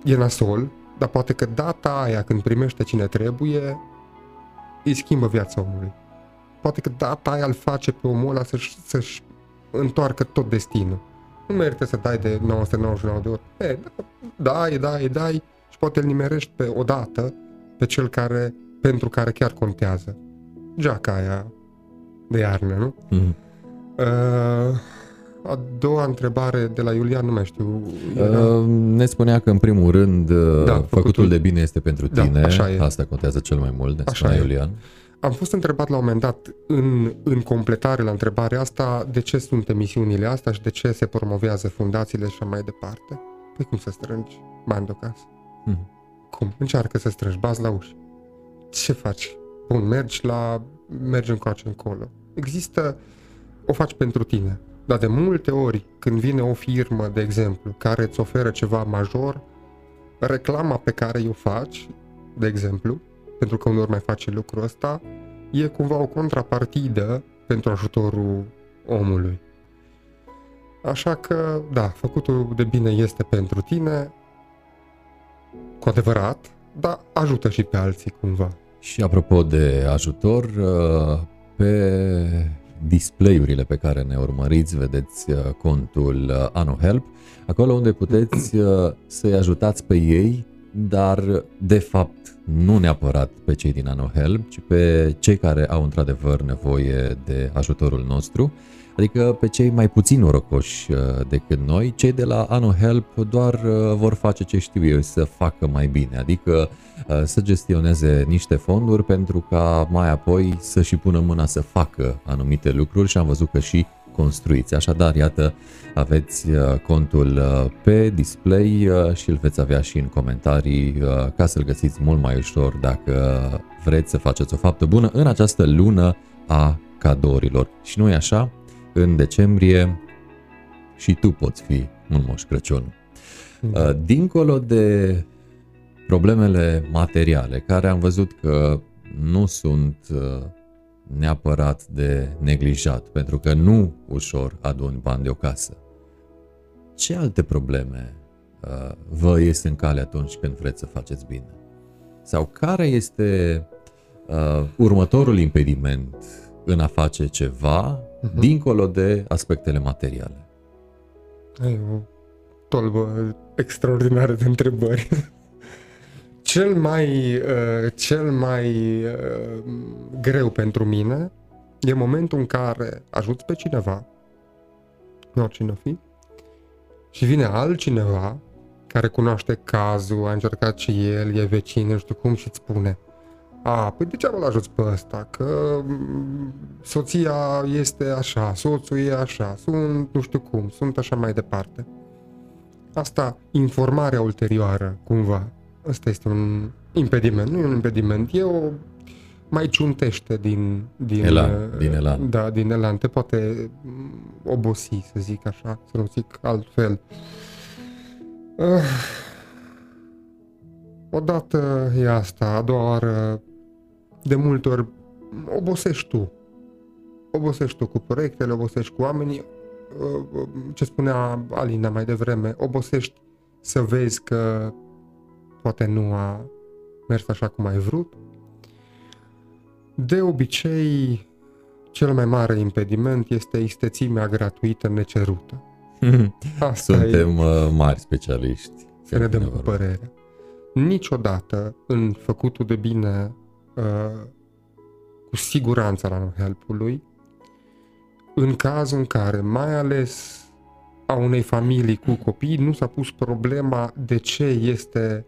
E nasol, dar poate că data aia când primește cine trebuie îi schimbă viața omului. Poate că data aia îl face pe omul ăla să-și, să-și întoarcă tot destinul. Nu merită să dai de 999 de ori. E, dai, dai, dai și poate îl nimerești pe o dată pe cel care, pentru care chiar contează. Geaca aia de iarnă, nu? Mm. Uh, a doua întrebare de la Iulian, nu mai știu. Era... Uh, ne spunea că în primul rând uh, Da, făcutul, făcutul- de bine este pentru Da, tine. așa e. Asta contează cel mai mult, ne Așa spunea e. Iulian. Am fost întrebat la un moment dat, în, în completare la întrebarea asta, de ce sunt emisiunile astea și de ce se promovează fundațiile și așa mai departe. Păi cum să strângi bani de acasă? Mhm. Cum? Încearcă să strângi, bați la uși. Ce faci? Bun, mergi la... mergi încoace încolo. Există... O faci pentru tine. Dar de multe ori, când vine o firmă, de exemplu, care îți oferă ceva major, reclama pe care o faci, de exemplu, pentru că uneori mai faci lucrul ăsta, e cumva o contrapartidă pentru ajutorul omului. Așa că, da, făcutul de bine este pentru tine, cu adevărat, dar ajută și pe alții cumva. Și apropo de ajutor, uh, pe display-urile pe care ne urmăriți, vedeți uh, contul uh, AnoHelp, acolo unde puteți uh, să-i ajutați pe ei, dar de fapt nu neapărat pe cei din AnoHelp, ci pe cei care au într-adevăr nevoie de ajutorul nostru, adică pe cei mai puțin norocoși uh, decât noi, cei de la AnoHelp doar uh, vor face ce știu eu să facă mai bine, adică uh, să gestioneze niște fonduri pentru ca mai apoi să și pună mâna să facă anumite lucruri și am văzut că și construiți. Așadar, iată, aveți uh, contul uh, pe display uh, și îl veți avea și în comentarii uh, ca să-l găsiți mult mai ușor dacă vreți să faceți o faptă bună în această lună a cadourilor. Și nu e așa? În decembrie și tu poți fi un moș Crăciun. Uh, Dincolo de problemele materiale, care am văzut că nu sunt uh, neapărat de neglijat, pentru că nu ușor aduni bani de o casă. Ce alte probleme uh, vă ies în cale atunci când vreți să faceți bine? Sau care este uh, următorul impediment în a face ceva Mhm. dincolo de aspectele materiale? Ai o tolbă extraordinară de întrebări. cel mai, uh, cel mai uh, greu pentru mine e momentul în care ajuți pe cineva, oricine o fi, și vine altcineva care cunoaște cazul, a încercat și el, e vecin, nu știu cum, și îți spune a, păi degeaba l ajuți pe ăsta, că mm, soția este așa, soțul e așa, sunt nu știu cum, sunt așa mai departe. Asta, informarea ulterioară, cumva, ăsta este un impediment, nu e un impediment, e o mai ciuntește din, din Elan, uh, din elan. Da, din elan, te poate mm, obosi, să zic așa, să nu zic altfel. Uh, odată e asta, a doua oară, de multe ori obosești tu. Obosești tu cu proiectele, obosești cu oamenii, uh, uh, ce spunea Alina mai devreme, obosești să vezi că poate nu a mers așa cum ai vrut. De obicei, cel mai mare impediment este istețimea gratuită necerută. Asta e Suntem uh, mari specialiști. să ne dăm Când cu vine vorba. părerea. Niciodată în făcutul de bine uh, cu siguranță la helpului, în cazul în care, mai ales a unei familii cu copii, nu s-a pus problema de ce este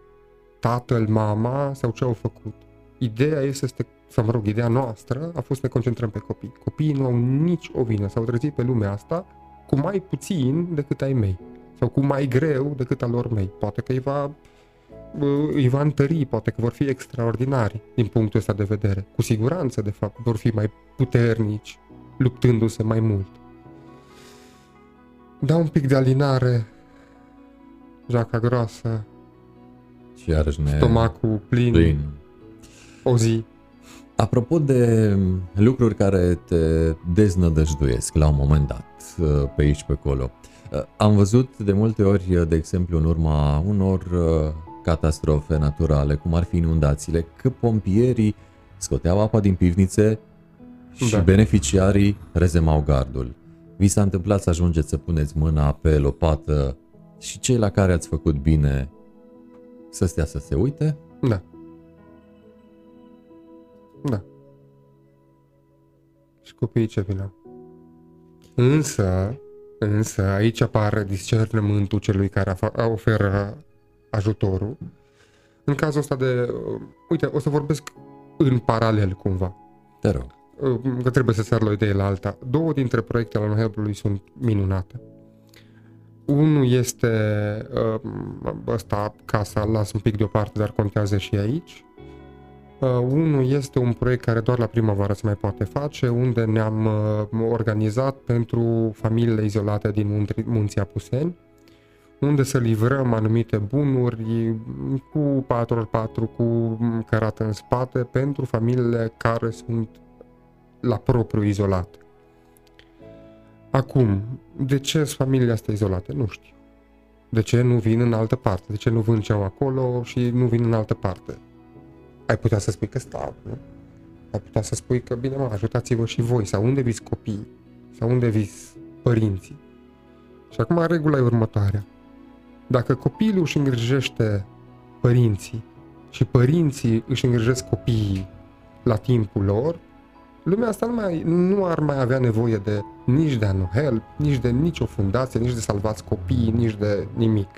tatăl, mama sau ce au făcut. Ideea este, să te, sau mă rog, ideea noastră a fost să ne concentrăm pe copii. Copiii nu au nici o vină, s-au trezit pe lumea asta cu mai puțin decât ai mei sau cu mai greu decât al lor mei. Poate că îi va, îi va întări, poate că vor fi extraordinari din punctul ăsta de vedere. Cu siguranță, de fapt, vor fi mai puternici, luptându-se mai mult. Da un pic de alinare, jaca groasă, Și iarăși ne stomacul plin, plin. o zi. Apropo de lucruri care te deznădăjduiesc la un moment dat, uh, pe aici, pe acolo. Uh, Am văzut de multe ori, uh, de exemplu, în urma unor uh, catastrofe naturale, cum ar fi inundațiile, că pompierii scoteau apa din pivnițe și Da. beneficiarii rezemau gardul. Vi s-a întâmplat să ajungeți să puneți mâna pe lopată și cei la care ați făcut bine să stea să se uite? Da. Da. Și copiii ce vină. Însă, însă, aici apare discernământul celui care afa- oferă ajutorul. În cazul ăsta de... uh, Uite, o să vorbesc în paralel cumva. Te rog. Uh, Că trebuie să sar la o idee la alta. Două dintre proiectele al Helpului sunt minunate. Unul este uh, ăsta, casa, îl las un pic deoparte, dar contează și aici. Uh, unul este un proiect care doar la primăvară se mai poate face, unde ne-am uh, organizat pentru familiile izolate din munți- munții Apuseni, unde să livrăm anumite bunuri cu 4x4, cu cărată în spate, pentru familiile care sunt la propriu izolate. Acum, de ce sunt familiile astea izolate? Nu știu. De ce nu vin în altă parte? De ce nu vând ce au acolo și nu vin în altă parte? Ai putea să spui că stau, nu? Ai putea să spui că, bine mă, ajutați-vă și voi, sau unde vis copiii, sau unde vis părinții. Și acum regula e următoarea. Dacă copilul își îngrijește părinții și părinții își îngrijesc copiii la timpul lor, lumea asta nu, mai, nu ar mai avea nevoie de nici de Anno Help, nici de nicio fundație, nici de salvați copiii, nici de nimic.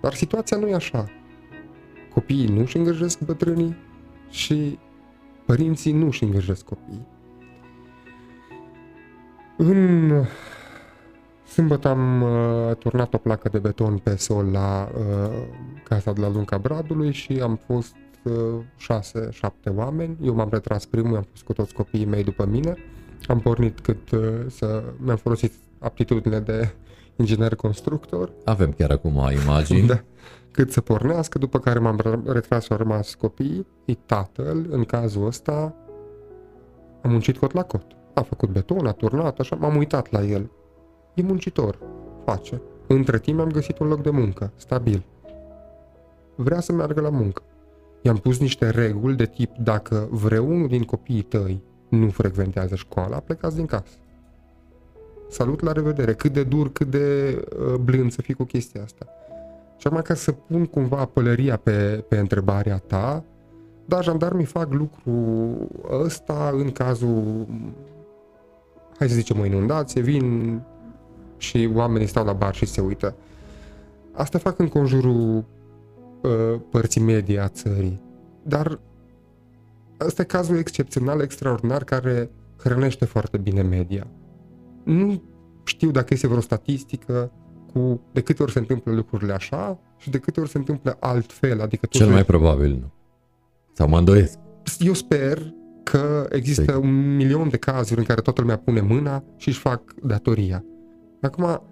Dar situația nu e așa. Copiii nu își îngrijesc bătrânii și părinții nu își îngrijesc copiii. În sâmbătă am uh, turnat o placă de beton pe sol la uh, casa de la Lunca Bradului și am fost uh, șase, șapte oameni. Eu m-am retras primul, am fost cu toți copiii mei după mine. Am pornit cât uh, să... Mi-am folosit aptitudinile de inginer constructor Avem chiar acum imagini. da. cât să pornească, după care m-am r- retras și au rămas copiii. Și tatăl, în cazul ăsta, a muncit cot la cot. A făcut beton, a turnat, așa, m-am uitat la el. E muncitor, face. Între timp am găsit un loc de muncă, stabil. Vrea să meargă la muncă. I-am pus niște reguli de tip dacă vreunul din copiii tăi nu frecventează școala, plecați din casă. Salut, la revedere. Cât de dur, cât de uh, blând să fii cu chestia asta. Și acum ca să pun cumva pălăria pe, pe întrebarea ta, da, jandarmii fac lucru ăsta în cazul, hai să zicem o inundație, vin și oamenii stau la bar și se uită. Asta fac în conjurul uh, părții medii a țării. Dar ăsta e cazul excepțional, extraordinar, care hrănește foarte bine media. Nu știu dacă este vreo statistică cu de câte ori se întâmplă lucrurile așa și de câte ori se întâmplă altfel, adică Cel totul- mai probabil nu. Sau mă îndoiesc. eu sper că există Sigur. un milion de cazuri în care toată lumea pune mâna și își fac datoria. Acum,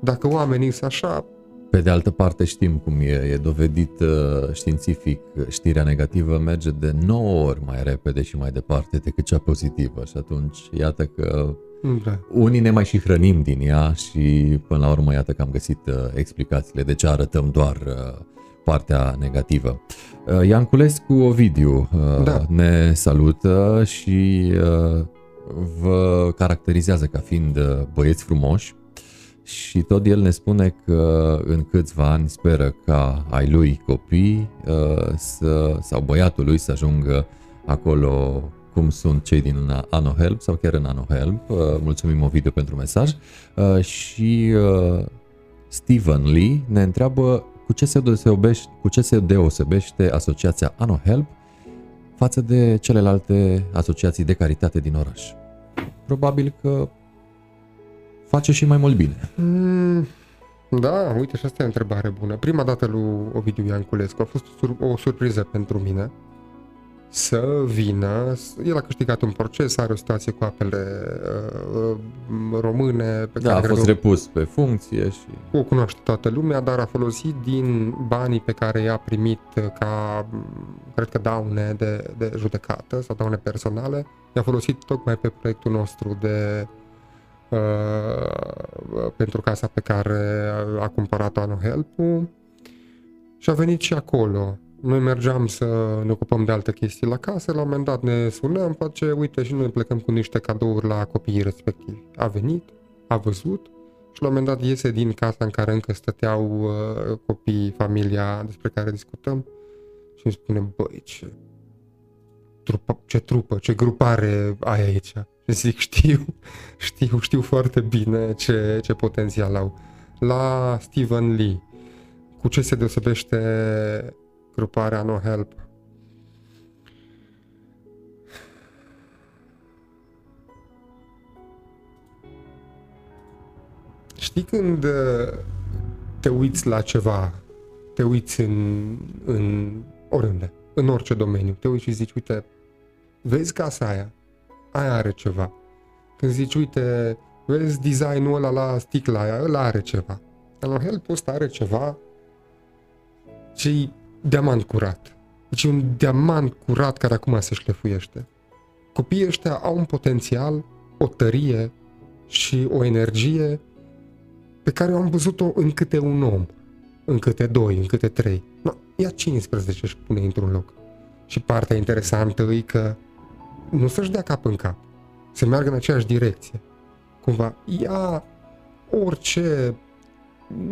dacă oamenii sunt așa, Pe de altă parte știm cum e, e dovedit uh, științific, știrea negativă merge de 9 ori mai repede și mai departe decât cea pozitivă și atunci iată că da, unii ne mai și hrănim din ea și până la urmă iată că am găsit uh, explicațiile de ce arătăm doar uh, partea negativă. Uh, Ianculescu Ovidiu uh, Da. ne salută și uh, vă caracterizează ca fiind uh, băieți frumoși și tot el ne spune că în câțiva ani speră ca ai lui copii uh, să, sau băiatul lui să ajungă acolo cum sunt cei din Ano Help sau chiar în Ano Help. Uh, Mulțumim Ovidiu pentru mesaj. Uh, Și uh, Steven Lee ne întreabă cu ce se deosebește, cu ce se deosebește asociația Ano Help față de celelalte asociații de caritate din oraș. Probabil că face și mai mult bine. Mm, da, uite și asta e o întrebare bună. Prima dată lui Ovidiu Ianculescu a fost o, sur- o surpriză pentru mine să vină, s- el a câștigat un proces, are o situație cu apele uh, uh, române pe Da, a care fost cred repus pe funcție și că o cunoaște toată lumea, dar a folosit din banii pe care i-a primit ca, cred că daune de, de judecată sau daune personale, i-a folosit tocmai pe proiectul nostru de uh, pentru casa pe care a cumpărat-o Anno Help și a venit și acolo. Noi mergeam să ne ocupăm de alte chestii la casă, la un moment dat ne sunăm, face, uite, și noi plecăm cu niște cadouri la copiii respectivi. A venit, a văzut și la un moment dat iese din casa în care încă stăteau uh, copiii, familia despre care discutăm și îmi spune, băi, ce trupă, ce trupă, ce grupare ai aici. Și zic, știu, știu, știu foarte bine ce, ce potențial au. La Stephen Lee, cu ce se deosebește gruparea No Help? Știi când uh, te uiți la ceva, te uiți în, în oriunde, în orice domeniu, te uiți și zici, uite, vezi casa aia, aia are ceva. Când zici, uite, vezi designul ăla la sticla aia, ăla are ceva. La help ăsta are ceva ce diamant curat. Deci e un diamant curat care acum se șlefuiește. Copiii ăștia au un potențial, o tărie și o energie pe care eu am văzut-o în câte un om, în câte doi, în câte trei. No, ia 15 și pune într-un loc. Și partea interesantă e că nu să-și dea cap în cap, să meargă în aceeași direcție. Cumva, ia orice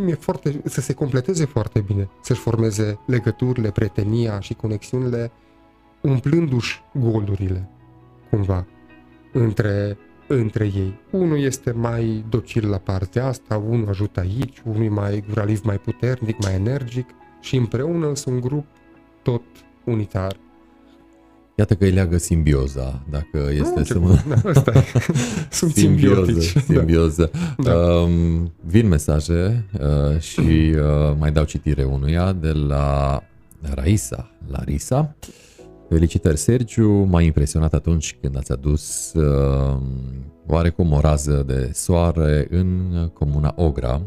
e foarte, să se completeze foarte bine, să-și formeze legăturile, prietenia și conexiunile, umplându-și golurile, cumva, între, între ei. Unul este mai docil la partea asta, unul ajută aici, unul e mai guraliv, mai puternic, mai energic și împreună sunt un grup tot unitar. Iată că îi leagă simbioza, dacă este Nu, să mă... Da, asta e. Sunt simbiotici. Simbioză. Da. Um, vin mesaje uh, și uh, mai dau citire unuia de la Raisa. Larisa. Felicitări, Sergiu. M-a impresionat atunci când ați adus uh, oarecum o rază de soare în comuna Ogra.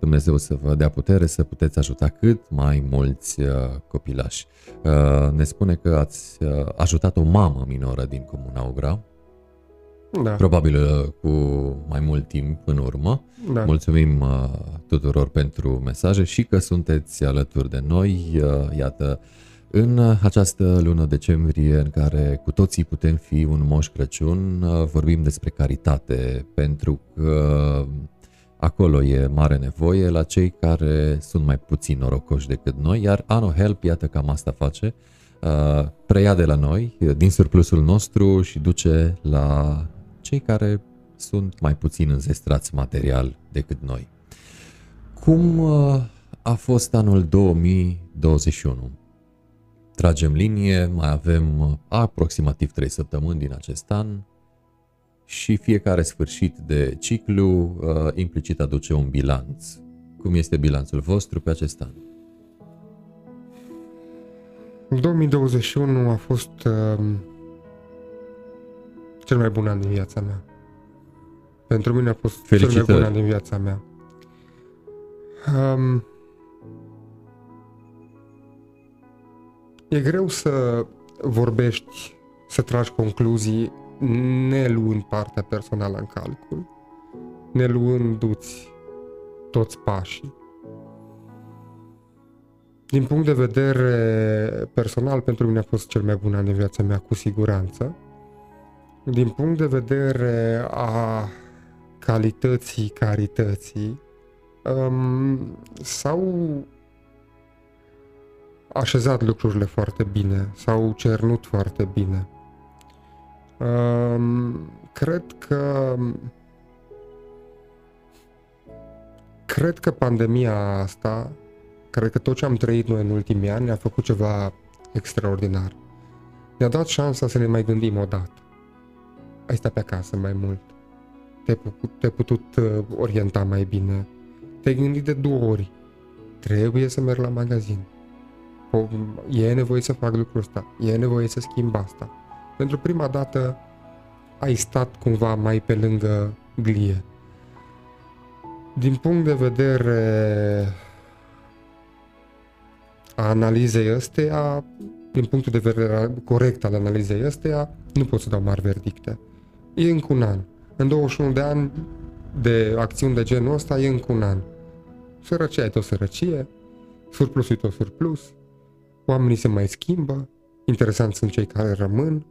Dumnezeu să vă dea putere să puteți ajuta cât mai mulți uh, copilași. Uh, ne spune că ați uh, ajutat o mamă minoră din comuna Ogra, Da, probabil uh, cu mai mult timp în urmă. da. Mulțumim uh, tuturor pentru mesaje și că sunteți alături de noi. Uh, Iată, în această lună decembrie în care cu toții putem fi un moș Crăciun, uh, vorbim despre caritate, pentru că acolo e mare nevoie la cei care sunt mai puțin norocoși decât noi, iar Ano Help, iată cam asta face, uh, preia de la noi, din surplusul nostru și duce la cei care sunt mai puțin înzestrați material decât noi. Cum uh, a fost anul 2021? Tragem linie, mai avem uh, aproximativ 3 săptămâni din acest an și fiecare sfârșit de ciclu uh, implicit aduce un bilanț. Cum este bilanțul vostru pe acest an? 2021 a fost uh, cel mai bun an din viața mea. Pentru mine a fost cel mai Felicitări. bun an din viața mea. Um, e greu să vorbești, să tragi concluzii ne luând partea personală în calcul, ne luându-ți toți pașii. Din punct de vedere personal, pentru mine a fost cel mai bun an din viața mea, cu siguranță. Din punct de vedere a calității, carității, um, s-au așezat lucrurile foarte bine, s-au cernut foarte bine. Um, cred că cred că pandemia asta, cred că tot ce am trăit noi în ultimii ani ne-a făcut ceva extraordinar. Ne-a dat șansa să ne mai gândim o dată. Ai stat pe acasă mai mult. Te-ai putut, te-ai putut uh, orienta mai bine. Te-ai gândit de două ori. Trebuie să merg la magazin. O, e nevoie să fac lucrul ăsta. E nevoie să schimb asta. Pentru prima dată ai stat cumva mai pe lângă glie. Din punct de vedere a analizei ăsteia, din punctul de vedere corect al analizei ăsteia, nu pot să dau mari verdicte. E încă un an. În 21 de ani de acțiuni de genul ăsta e încă un an. Sărăcia e tot sărăcie, surplusul e tot surplus, oamenii se mai schimbă, interesant sunt cei care rămân.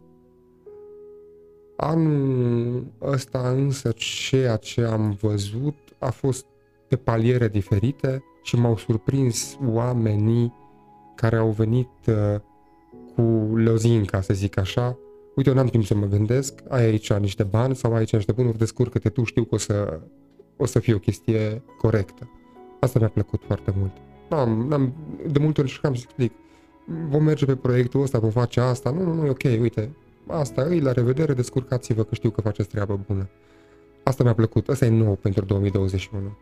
Anul ăsta însă ceea ce am văzut a fost pe paliere diferite și m-au surprins oamenii care au venit uh, cu lozinca, să zic așa. Uite, eu n-am timp să mă gândesc, ai aici niște bani sau ai aici niște bunuri, descurcă-te tu, știu că o să, o să fie o chestie corectă. Asta mi-a plăcut foarte mult. N-am, n-am, de multe ori încercam să explic. Vom merge pe proiectul ăsta, vom face asta. Nu, nu, nu, e ok, uite, asta e, la revedere, descurcați-vă că știu că faceți treabă bună. Asta mi-a plăcut, asta e nou pentru 2021.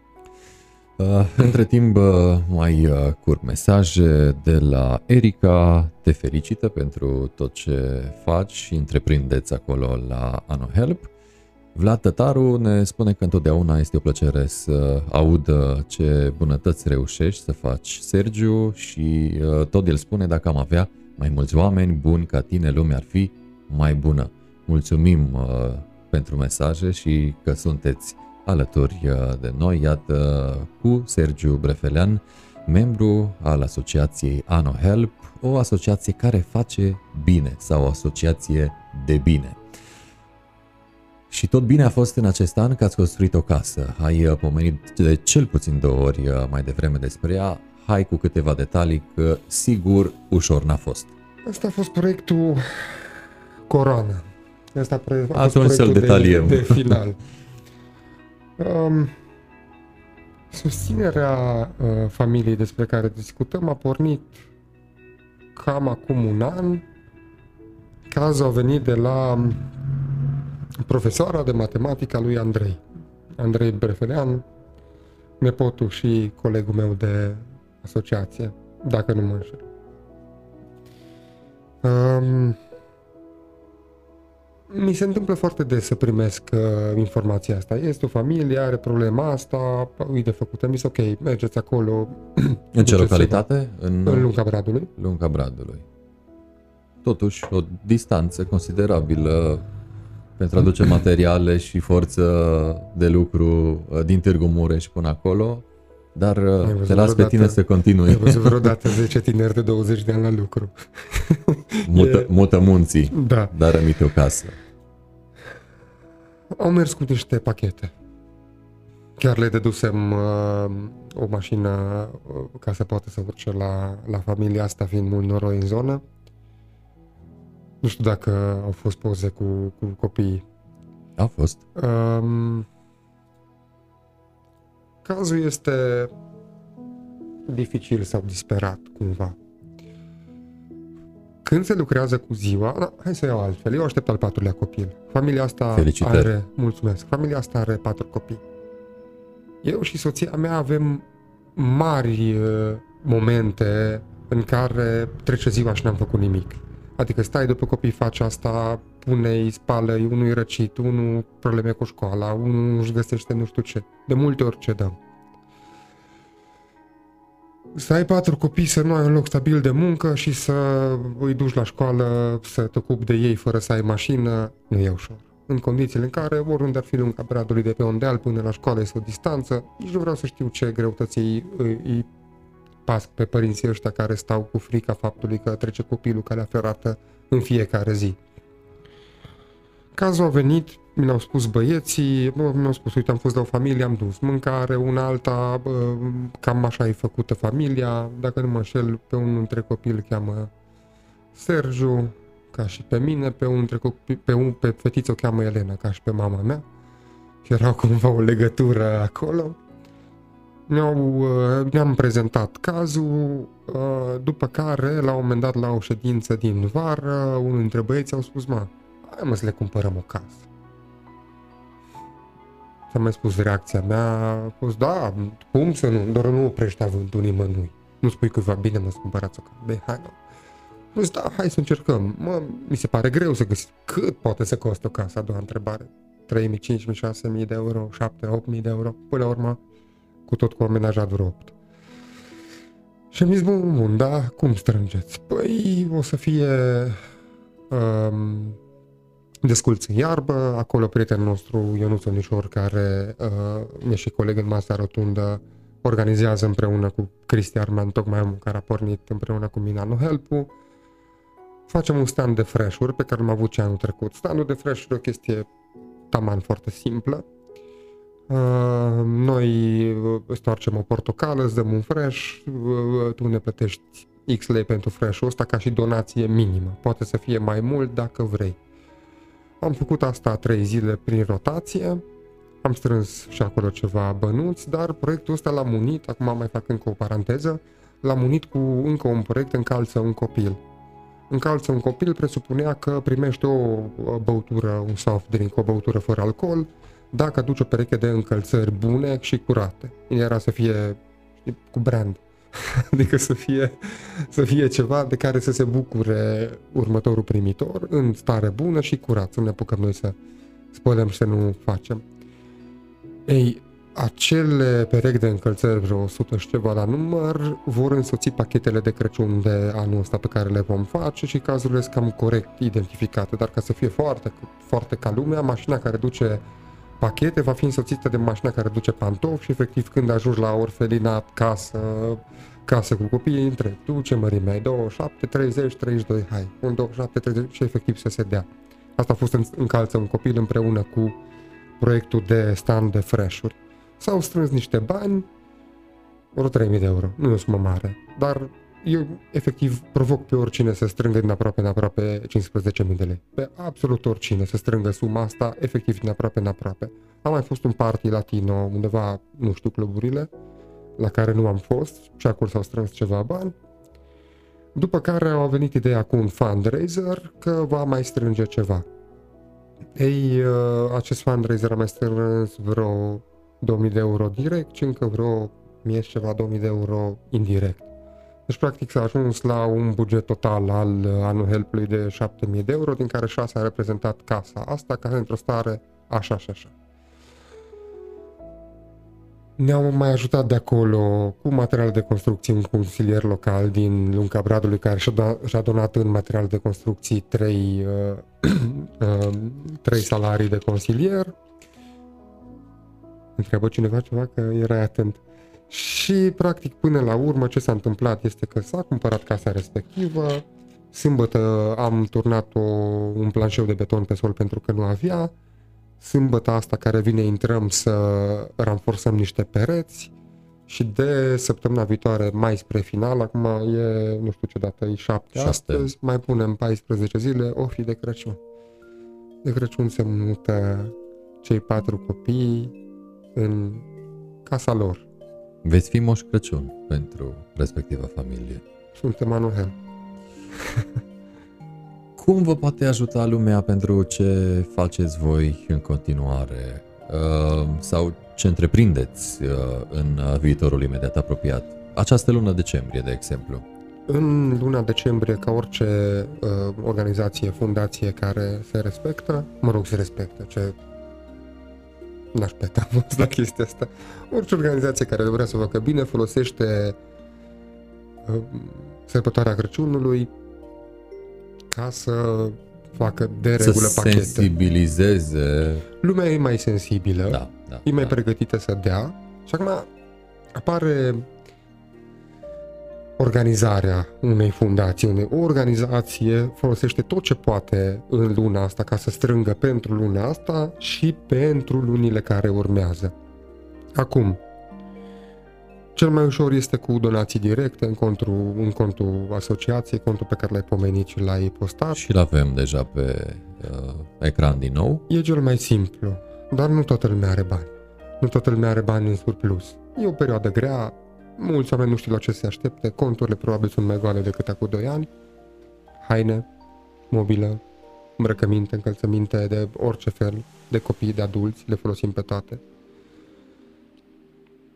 Uh, între timp uh, mai uh, curg mesaje de la Erica, te felicită pentru tot ce faci și întreprindeți acolo la AnoHelp. Vlad Tătaru ne spune că întotdeauna este o plăcere să audă ce bunătăți reușești să faci, Sergiu, și uh, tot el spune dacă am avea mai mulți oameni buni ca tine, lumea ar fi mai bună. Mulțumim uh, pentru mesaje și că sunteți alături uh, de noi, iată, cu Sergiu Brefelean, membru al asociației AnoHelp, o asociație care face bine sau o asociație de bine. Și tot bine a fost în acest an că ați construit o casă. Ai uh, pomenit de cel puțin două ori uh, mai devreme despre ea. Hai cu câteva detalii că sigur ușor n-a fost. Asta a fost proiectul Corona. Asta a fost Atunci să-l detaliem. De, de final. um, susținerea uh, familiei despre care discutăm a pornit cam acum un an. Cazul a venit de la profesoara de matematică a lui Andrei. Andrei Brefelean, nepotul și colegul meu de asociație, dacă nu mă înșel. Um, mi se întâmplă foarte des să primesc uh, informația asta. Este o familie, are problema asta, uite făcută, mi ok, mergeți acolo. În ce localitate? În, în Lunca Bradului. Lunca Bradului. Totuși, o distanță considerabilă pentru a duce materiale și forță de lucru uh, din Târgu Mureș până acolo, dar uh, te las pe tine să continui. Ai văzut vreodată 10 tineri de 20 de ani la lucru. mută, e... mută munții, da. dar rămite o casă. Au mers cu niște pachete. Chiar le dedusem uh, o mașină uh, ca să poată să urce la, la familia asta, fiind mult noroi în zonă. Nu știu dacă au fost poze cu, cu copiii. Au fost. Um, cazul este dificil sau disperat cumva. Când se lucrează cu ziua, na, hai să iau altfel, eu aștept al patrulea copil. Familia asta Felicitări. are, mulțumesc, familia asta are patru copii. Eu și soția mea avem mari uh, momente în care trece ziua și n-am făcut nimic. Adică stai după copii, faci asta, pune-i, spală-i, unul e răcit, unul probleme cu școala, unul își găsește nu știu ce. De multe ori ce dăm. Să ai patru copii, să nu ai un loc stabil de muncă și să îi duci la școală, să te ocupi de ei fără să ai mașină, nu e ușor. În condițiile în care, oriunde ar fi lunga bradului de pe un deal până la școală este o distanță, nici nu vreau să știu ce greutăți îi, îi pasc pe părinții ăștia care stau cu frica faptului că trece copilul care ferată în fiecare zi. Cazul a venit, mi l-au spus băieții, mi-au spus, uite, am fost de o familie, am dus mâncare, una alta, bă, cam așa e făcută familia, dacă nu mă înșel, pe unul dintre copii îl cheamă Sergiu, ca și pe mine, pe, unul dintre copii, pe, un, pe fetiță o cheamă Elena, ca și pe mama mea. Și era cumva o legătură acolo ne-au, uh, ne-am prezentat cazul, uh, după care, la un moment dat, la o ședință din vară, unul dintre băieți au spus, mă, hai mă să le cumpărăm o casă. S-a mai spus reacția mea, a fost, da, cum să nu, doar nu oprești avântul nimănui. Nu spui cuiva, bine mă, să cumpărați o casă. Bine, hai, nu. Zis, da, hai să încercăm. Mă, mi se pare greu să găsi cât poate să costă o casă, a doua întrebare. 3.000, 5.000, 6.000 de euro, 7, 8.000 de euro. Până la urmă, cu tot cu amenajat vreo 8. Și am zis, bun, bun, da, cum strângeți? Păi o să fie um, desculți în iarbă, acolo prietenul nostru Ionuț Onișor, care uh, e și coleg în masa rotundă, organizează împreună cu Cristi Arman, tocmai omul care a pornit împreună cu mine Anu Help-ul. Facem un stand de fresh-uri pe care l-am avut și anul trecut. Standul de fresh-uri e o chestie taman foarte simplă. Uh, noi îți o portocală, îți dăm un fresh, uh, tu ne plătești X lei pentru fresh-ul ăsta ca și donație minimă. Poate să fie mai mult dacă vrei. Am făcut asta trei zile prin rotație, am strâns și acolo ceva bănuți, dar proiectul ăsta l-am unit, acum mai fac încă o paranteză, l-am unit cu încă un proiect Încalță un copil. Încalță un copil presupunea că primește o băutură, un soft drink, o băutură fără alcool, dacă aduce o pereche de încălțări bune și curate. Era să fie știi, cu brand. adică să fie, să fie ceva de care să se bucure următorul primitor în stare bună și curat, să ne apucăm noi să spălăm și să nu facem. Ei, acele perechi de încălțări, vreo 100 și ceva la număr, vor însoți pachetele de Crăciun de anul ăsta pe care le vom face și cazurile sunt cam corect identificate, dar ca să fie foarte, foarte ca lumea, mașina care duce pachete va fi însoțită de mașina care duce pantofi și efectiv când ajungi la orfelina casă, casă cu copiii, între tu ce mărime ai, 27, 30, 32, hai, un 27, 30 și efectiv să se dea. Asta a fost în, încalță un copil împreună cu proiectul de stand de fresh-uri. S-au strâns niște bani, vreo 3000 de euro, nu e o sumă mare, dar eu efectiv provoc pe oricine să strângă din aproape în aproape 15.000 de lei. Pe absolut oricine să strângă suma asta, efectiv din aproape în aproape. A mai fost un party latino undeva, nu știu cluburile, la care nu am fost și acolo s-au strâns ceva bani. După care au venit ideea cu un fundraiser că va mai strânge ceva. Ei, uh, acest fundraiser a mai strâns vreo 2000 de euro direct și încă vreo 1000 ceva 2000 de euro indirect. Deci, practic, s-a ajuns la un buget total al uh, anul help de 7000 de euro, din care 6 a reprezentat casa asta, care într-o stare așa și așa. Ne-au mai ajutat de acolo cu material de construcție un consilier local din Lunca Bradului care și-a, da, și-a donat în material de construcții trei, uh, uh, trei salarii de consilier. Întreabă cineva ceva că erai atent. Și practic până la urmă ce s-a întâmplat este că s-a cumpărat casa respectivă, sâmbătă am turnat o, un planșeu de beton pe sol pentru că nu avea, sâmbătă asta care vine intrăm să ranforsăm niște pereți și de săptămâna viitoare mai spre final, acum e nu știu ce dată, e 7 astăzi, mai punem 14 zile, o fi de Crăciun. De Crăciun se mută cei patru copii în casa lor. Veți fi Moș Crăciun pentru respectiva familie. Suntem anuhel. Cum vă poate ajuta lumea pentru ce faceți voi în continuare uh, sau ce întreprindeți uh, în viitorul imediat apropiat? Această lună decembrie, de exemplu. În luna decembrie, ca orice uh, organizație, fundație care se respectă, mă rog, se respectă, ce n-aș peta la chestia asta. Orice organizație care vrea să facă bine folosește uh, sărbătoarea Crăciunului ca să facă de regulă să pachete. sensibilizeze. Lumea e mai sensibilă, da, da, e mai da. pregătită să dea și acum apare organizarea unei fundații. O organizație folosește tot ce poate în luna asta ca să strângă pentru luna asta și pentru lunile care urmează. Acum, cel mai ușor este cu donații directe în contul, în contul asociației, contul pe care l-ai pomenit și l-ai postat. Și l avem deja pe uh, ecran din nou. E cel mai simplu, dar nu toată lumea are bani. Nu toată lumea are bani în surplus. E o perioadă grea, mulți oameni nu știu la ce se aștepte, conturile probabil sunt mai goale decât acum 2 ani. Haine, mobilă, îmbrăcăminte, încălțăminte de orice fel, de copii, de adulți, le folosim pe toate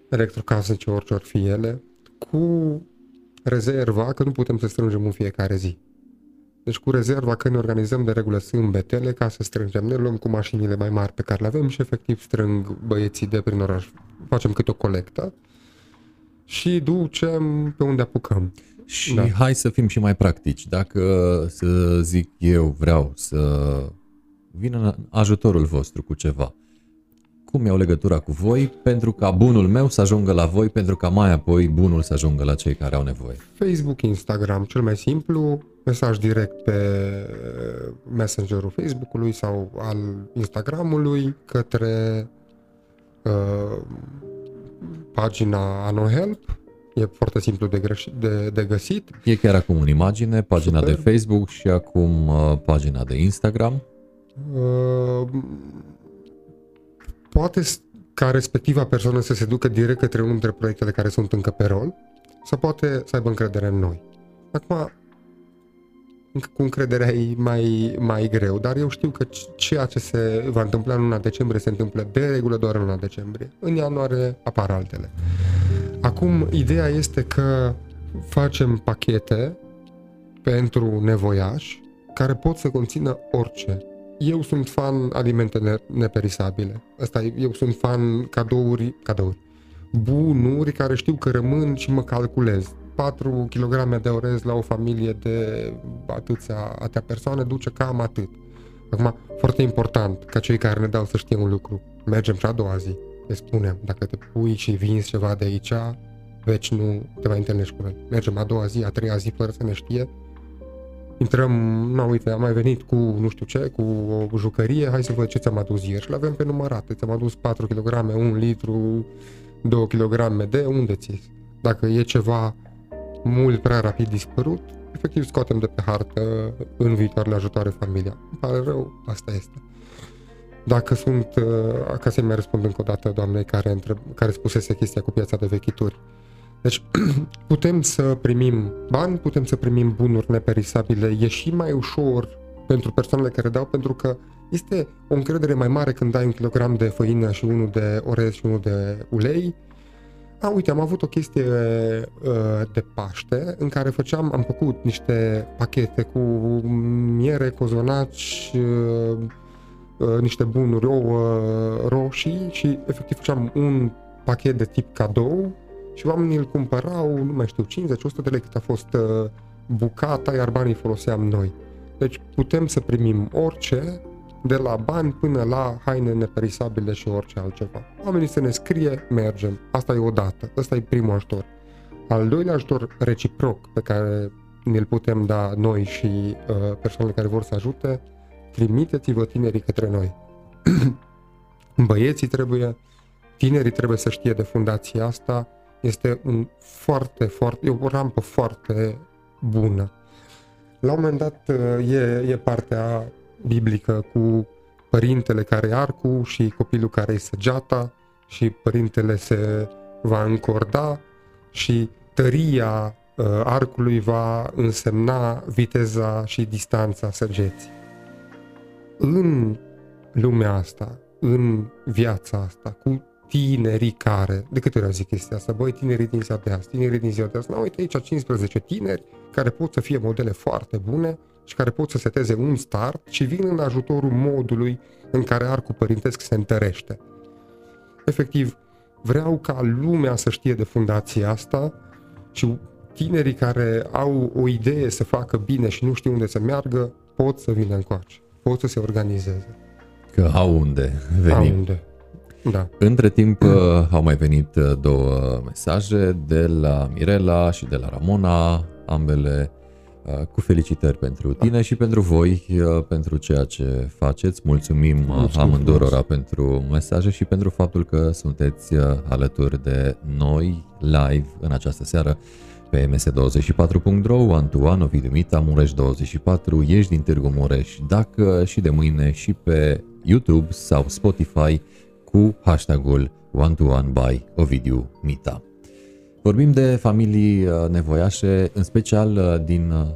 electrocasnice, orice or fi ele, cu rezerva că nu putem să strângem în fiecare zi. Deci cu rezerva că ne organizăm de regulă sâmbetele ca să strângem. Ne luăm cu mașinile mai mari pe care le avem și efectiv strâng băieții de prin oraș. Facem câte o colectă și ducem pe unde apucăm. Și da. hai să fim și mai practici. Dacă, să zic eu, vreau să vină în ajutorul vostru cu ceva, cum iau legătura cu voi pentru ca bunul meu să ajungă la voi, pentru ca mai apoi bunul să ajungă la cei care au nevoie? Facebook, Instagram, cel mai simplu, mesaj direct pe messengerul Facebook-ului sau al Instagramului către uh, pagina AnoHelp. E foarte simplu de, greș- de, de găsit. E chiar acum în imagine, pagina Super. de Facebook și acum uh, pagina de Instagram. Uh, poate s- ca respectiva persoană să se ducă direct către unul dintre proiectele care sunt încă pe rol, sau poate să aibă încredere în noi. Acum, încă cu încrederea e mai, mai greu, dar eu știu că c- ceea ce se va întâmpla în luna decembrie se întâmplă de regulă doar în luna decembrie. În ianuarie apar altele. Acum, ideea este că facem pachete pentru nevoiași care pot să conțină orice. Eu sunt fan alimente ne- neperisabile. Asta e, eu sunt fan cadouri, cadouri, bunuri care știu că rămân și mă calculez. 4 kg de orez la o familie de atâția, atâtea persoane duce cam atât. Acum, foarte important ca cei care ne dau să știe un lucru. Mergem și a doua zi. Le spunem, dacă te pui și vinzi ceva de aici, veci nu te mai întâlnești cu noi. Mergem a doua zi, a treia zi, fără să ne știe, intrăm, nu uite, am mai venit cu nu știu ce, cu o jucărie, hai să văd ce ți-am adus ieri și le avem pe numărate. Ți-am adus 4 kg, 1 litru, 2 kg de, unde ți Dacă e ceva mult prea rapid dispărut, efectiv scoatem de pe hartă în viitoarele ajutoare familia. Îmi pare rău, asta este. Dacă sunt, uh, ca să-i mai răspund încă o dată doamnei care, întreb, care spusese chestia cu piața de vechituri. Deci putem să primim bani, putem să primim bunuri neperisabile, e și mai ușor pentru persoanele care dau, pentru că este o încredere mai mare când dai un kilogram de făină și unul de orez și unul de ulei. A, uite, am avut o chestie uh, de Paște în care făceam, am făcut niște pachete cu miere, cozonaci, uh, uh, niște bunuri, ouă roșii și efectiv făceam un pachet de tip cadou și oamenii îl cumpărau, nu mai știu, 50-100 de lei cât a fost uh, bucata, iar banii foloseam noi. Deci putem să primim orice, de la bani până la haine neperisabile și orice altceva. Oamenii să ne scrie, mergem. Asta e o dată. Asta e primul ajutor. Al doilea ajutor reciproc pe care ne-l putem da noi și uh, persoanele care vor să ajute, trimiteți-vă tinerii către noi. Băieții trebuie, tinerii trebuie să știe de fundația asta, este un foarte, foarte, e o rampă foarte bună. La un moment dat uh, e, e partea biblică cu părintele care e arcul și copilul care e săgeata și părintele se va încorda și tăria uh, arcului va însemna viteza și distanța săgeții. În lumea asta, în viața asta, cu tinerii care, de câte ori zic chestia asta, băi, tinerii din ziua de azi, tinerii din ziua de azi, nu, uite aici 15 tineri care pot să fie modele foarte bune și care pot să seteze un start și vin în ajutorul modului în care arcul părintesc se întărește. Efectiv, vreau ca lumea să știe de fundația asta și tinerii care au o idee să facă bine și nu știu unde să meargă, pot să vină încoace, pot să se organizeze. Că au unde Au veni. unde. Da. Între timp uh, au mai venit uh, două mesaje de la Mirela și de la Ramona, ambele uh, cu felicitări pentru tine și pentru voi, uh, pentru ceea ce faceți. Mulțumim uh, Mulțumim amândurora frumos. pentru mesaje și pentru faptul că sunteți uh, alături de noi live în această seară pe ms24.ro, Antoan, Ovidiu Mita, Mureș24, ești din Târgu Mureș, dacă și de mâine și pe YouTube sau Spotify cu hashtagul One to One by Ovidiu Mita. Vorbim de familii uh, nevoiașe, în special uh, din uh,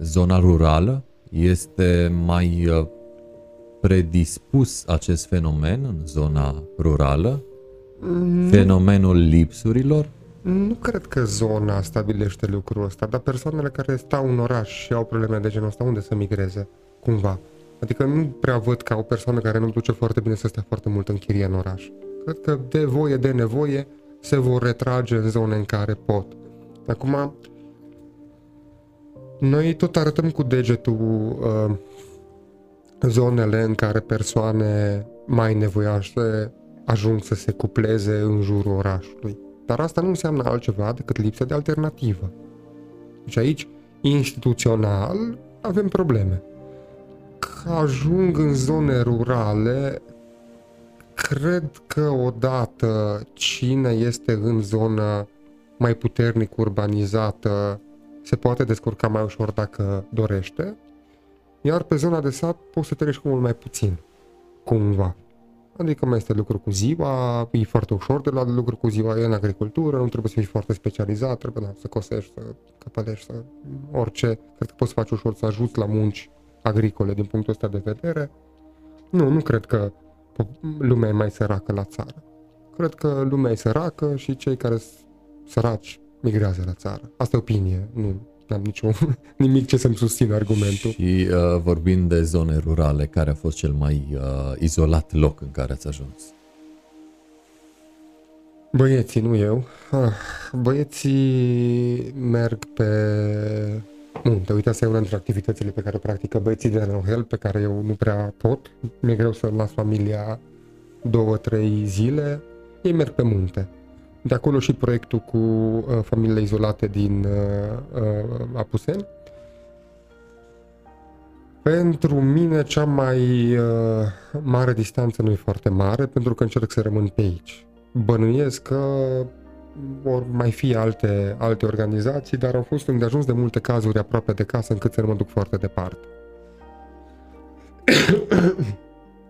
zona rurală. Este mai uh, predispus acest fenomen în zona rurală, fenomenul lipsurilor. Nu cred că zona stabilește lucrul ăsta, dar persoanele care stau în oraș și au probleme de genul ăsta, unde să migreze, cumva? Adică nu prea văd ca o persoană care nu duce foarte bine să stea foarte mult în chirie în oraș. Cred că de voie, de nevoie, se vor retrage în zone în care pot. Acum, noi tot arătăm cu degetul uh, zonele în care persoane mai nevoiașe ajung să se cupleze în jurul orașului. Dar asta nu înseamnă altceva decât lipsă de alternativă. Deci aici, instituțional, avem probleme. Că ajung în zone rurale, cred că odată cine este în zonă mai puternic urbanizată se poate descurca mai ușor dacă dorește, iar pe zona de sat poți să treci cu mult mai puțin, cumva. Adică mai este lucru cu ziua, e foarte ușor de la lucru cu ziua, e în agricultură, nu trebuie să fii foarte specializat, trebuie da, să cosești, să căpălești, să orice. Cred că poți să faci ușor să ajuți la munci agricole din punctul ăsta de vedere. Nu, nu cred că lumea e mai săracă la țară. Cred că lumea e săracă și cei care sunt săraci migrează la țară. Asta e opinie, nu am nicio, nimic ce să-mi susțină argumentul. Și uh, vorbind de zone rurale, care a fost cel mai uh, izolat loc în care ați ajuns? Băieții, nu eu. Ah, băieții merg pe munte. Uite, asta e una dintre activitățile pe care o practică băieții de la Nohel, pe care eu nu prea pot. Mi-e greu să las familia două, trei zile. Ei merg pe munte. De acolo și proiectul cu uh, familiile izolate din uh, uh, Apuseni. Pentru mine cea mai uh, mare distanță nu e foarte mare, pentru că încerc să rămân pe aici. Bănuiesc că vor mai fi alte, alte organizații, dar au fost îndeajuns de multe cazuri aproape de casă încât să nu mă duc foarte departe.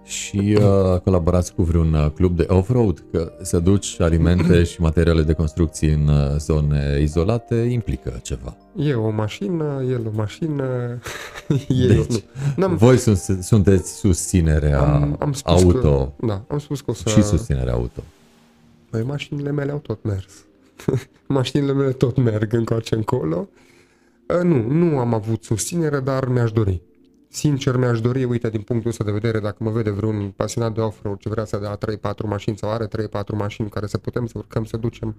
și uh, colaborați cu vreun uh, club de off-road, că să duci alimente și materiale de construcții în uh, zone izolate implică ceva. E o mașină, el o mașină, e deci, nu. voi sunt, sunteți susținerea am, am spus auto. Că, da, am spus că o să... Și susținerea auto. Păi mașinile mele au tot mers. mașinile mele tot merg încoace încolo. Uh, nu, nu am avut susținere, dar mi-aș dori. Sincer, mi-aș dori, uite, din punctul ăsta de vedere, dacă mă vede vreun pasionat de off-road ce vrea să dea 3-4 mașini sau are 3-4 mașini care să putem să urcăm, să ducem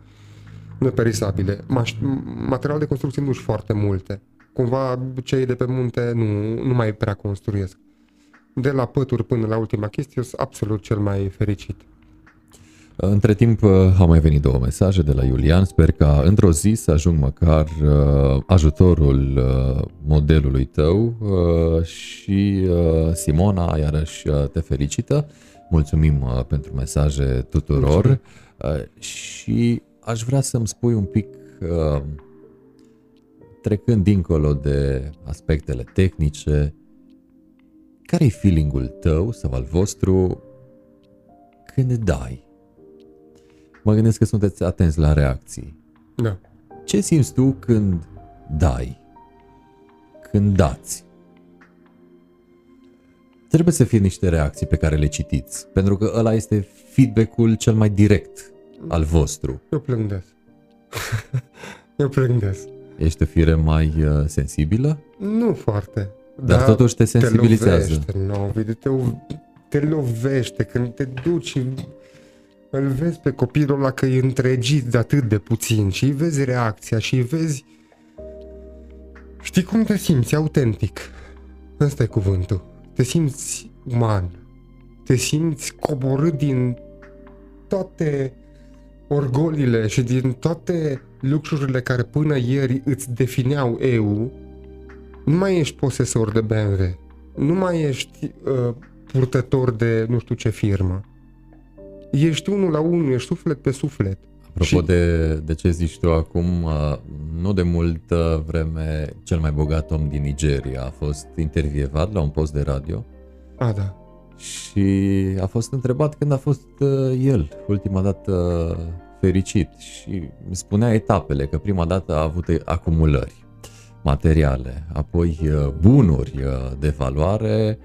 neperisabile. Maș- material de construcție nu și foarte multe. Cumva cei de pe munte nu, nu mai prea construiesc. De la pături până la ultima chestie, sunt absolut cel mai fericit. Între timp uh, au mai venit două mesaje de la Iulian. Sper ca într-o zi să ajung măcar uh, ajutorul uh, modelului tău și Simona iarăși te felicită. Mulțumim pentru mesaje tuturor Mulțumim. și aș vrea să-mi spui un pic trecând dincolo de aspectele tehnice, care e feelingul tău sau al vostru când dai? Mă gândesc că sunteți atenți la reacții. Da. Ce simți tu când dai? Când dați? Trebuie să fie niște reacții pe care le citiți, pentru că ăla este feedback-ul cel mai direct al vostru. Eu plângesc. Eu plângesc. Ești o fire mai uh, sensibilă? Nu foarte. Dar, dar totuși te sensibilizează. Te lovește, te, te lovește când te duci îl vezi pe copilul ăla că e întregit de atât de puțin și îi vezi reacția și îi vezi... Știi cum te simți autentic? Ăsta e cuvântul. Te simți uman. Te simți coborât din toate orgolile și din toate lucrurile care până ieri îți defineau eu. Nu mai ești posesor de BMW. Nu mai ești uh, purtător de nu știu ce firmă ești unul la unul, ești suflet pe suflet. Apropo și... de, de ce zici tu acum, uh, nu de multă vreme cel mai bogat om din Nigeria a fost intervievat la un post de radio. A, da. Și a fost întrebat când a fost uh, el ultima dată fericit și spunea etapele, că prima dată a avut acumulări materiale, apoi uh, bunuri de valoare,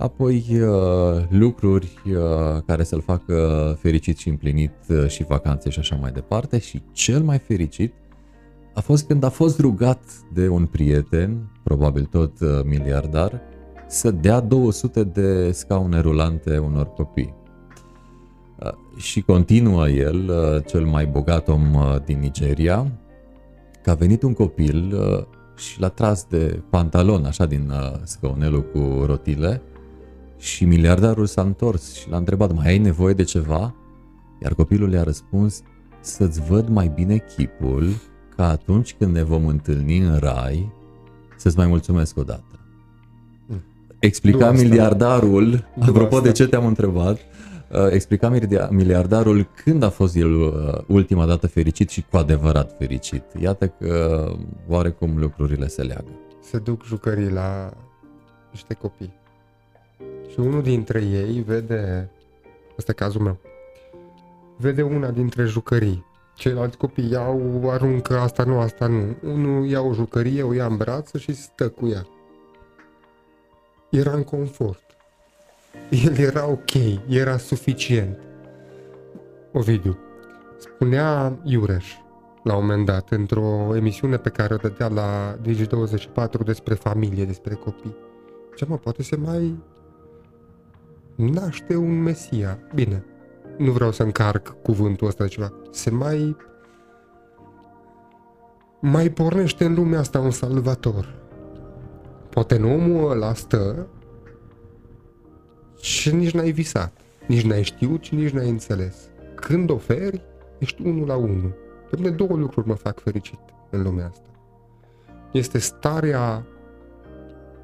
apoi uh, lucruri uh, care să-l facă fericit și împlinit uh, și vacanțe și așa mai departe și cel mai fericit a fost când a fost rugat de un prieten, probabil tot miliardar, să dea 200 de scaune rulante unor copii. Și continuă el, cel mai bogat om din Nigeria, că a venit un copil și l-a tras de pantalon, așa din scaunelul cu rotile, și miliardarul s-a întors și l-a întrebat, mai ai nevoie de ceva? Iar copilul i-a răspuns, să-ți văd mai bine chipul, ca atunci când ne vom întâlni în rai, să-ți mai mulțumesc odată. Mm. Explica Nu asta. miliardarul, apropo asta. de ce te-am întrebat, uh, explica miliarda- miliardarul când a fost el uh, ultima dată fericit și cu adevărat fericit. Iată că uh, oarecum lucrurile se leagă. se duc jucării la niște copii. Și unul dintre ei vede, ăsta e cazul meu, vede una dintre jucării. Ceilalți copii iau, aruncă, asta nu, asta nu. Unul ia o jucărie, o ia în brață și stă cu ea. Era în confort. El era ok, era suficient. Ovidiu, spunea Iureș, la un moment dat, într-o emisiune pe care o dădea la Digi24 despre familie, despre copii. Ce mă, poate se mai naște un Mesia. Bine, nu vreau să încarc cuvântul ăsta de ceva. Se mai mai pornește în lumea asta un salvator. Poate în omul ăla stă și nici n-ai visat, nici n-ai știut și nici n-ai înțeles. Când oferi, ești unul la unul. Pe mine două lucruri mă fac fericit în lumea asta. Este starea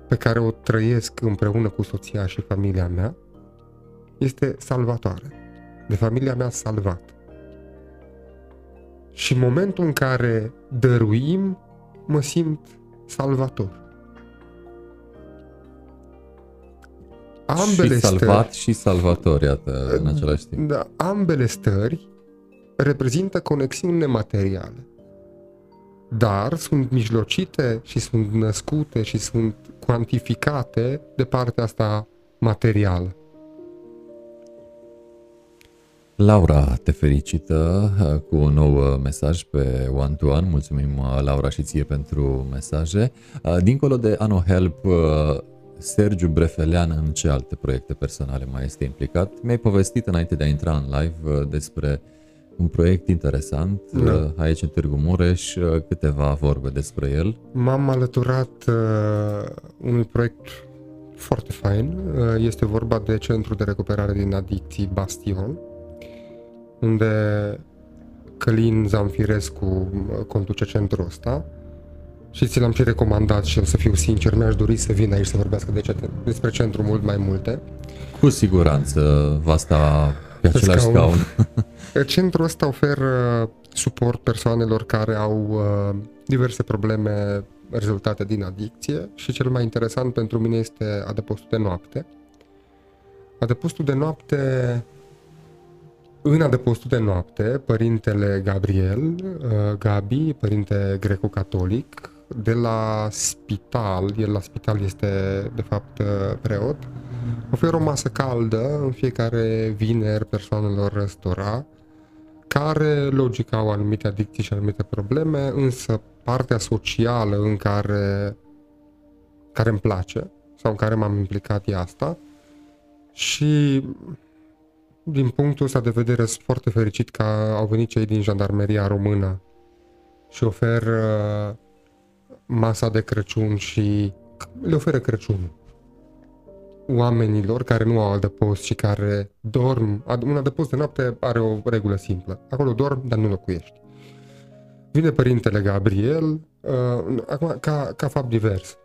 pe care o trăiesc împreună cu soția și familia mea. Este salvatoare. De familia mea salvat. Și în momentul în care dăruim, mă simt salvator. Ambele și salvat stări, și salvator, iată, în același timp. da, ambele stări reprezintă conexiuni nemateriale. Dar sunt mijlocite și sunt născute și sunt cuantificate de partea asta materială. Laura te felicită uh, cu un nou uh, mesaj pe One to One. Mulțumim, uh, Laura, și ție pentru mesaje. Uh, Dincolo de Ano Help, uh, Sergiu Brefelean în ce alte proiecte personale mai este implicat? Mi-ai povestit înainte de a intra în live uh, despre un proiect interesant Da. uh, aici în Târgu Mureș, uh, câteva vorbe despre el. M-am alăturat uh, unui proiect foarte fain. Uh, este vorba de Centru de Recuperare din Adicții Bastion, unde Călin Zamfirescu uh, conduce centrul ăsta și ți l-am și recomandat și o să fiu sincer, mi-aș dori să vin aici să vorbească de ce, despre centru mult mai multe. Cu siguranță va sta pe același scaun. scaun. Centrul ăsta oferă suport persoanelor care au uh, diverse probleme rezultate din adicție și cel mai interesant pentru mine este adăpostul de noapte. Adăpostul de noapte în adăpostul de noapte, părintele Gabriel, uh, Gabi, părinte greco-catolic, de la spital, el la spital este de fapt uh, preot, oferă o masă caldă în fiecare vineri persoanelor răstora, care, logic, au anumite adicții și anumite probleme, însă partea socială în care, care îmi place sau în care m-am implicat e asta. Și din punctul ăsta de vedere sunt foarte fericit că au venit cei din jandarmeria română și oferă masa de Crăciun și le oferă Crăciunul oamenilor care nu au adăpost și care dorm. Ad- Un adăpost de noapte are o regulă simplă. Acolo dorm, dar nu locuiești. Vine părintele Gabriel, uh, acum, ca, ca fapt divers.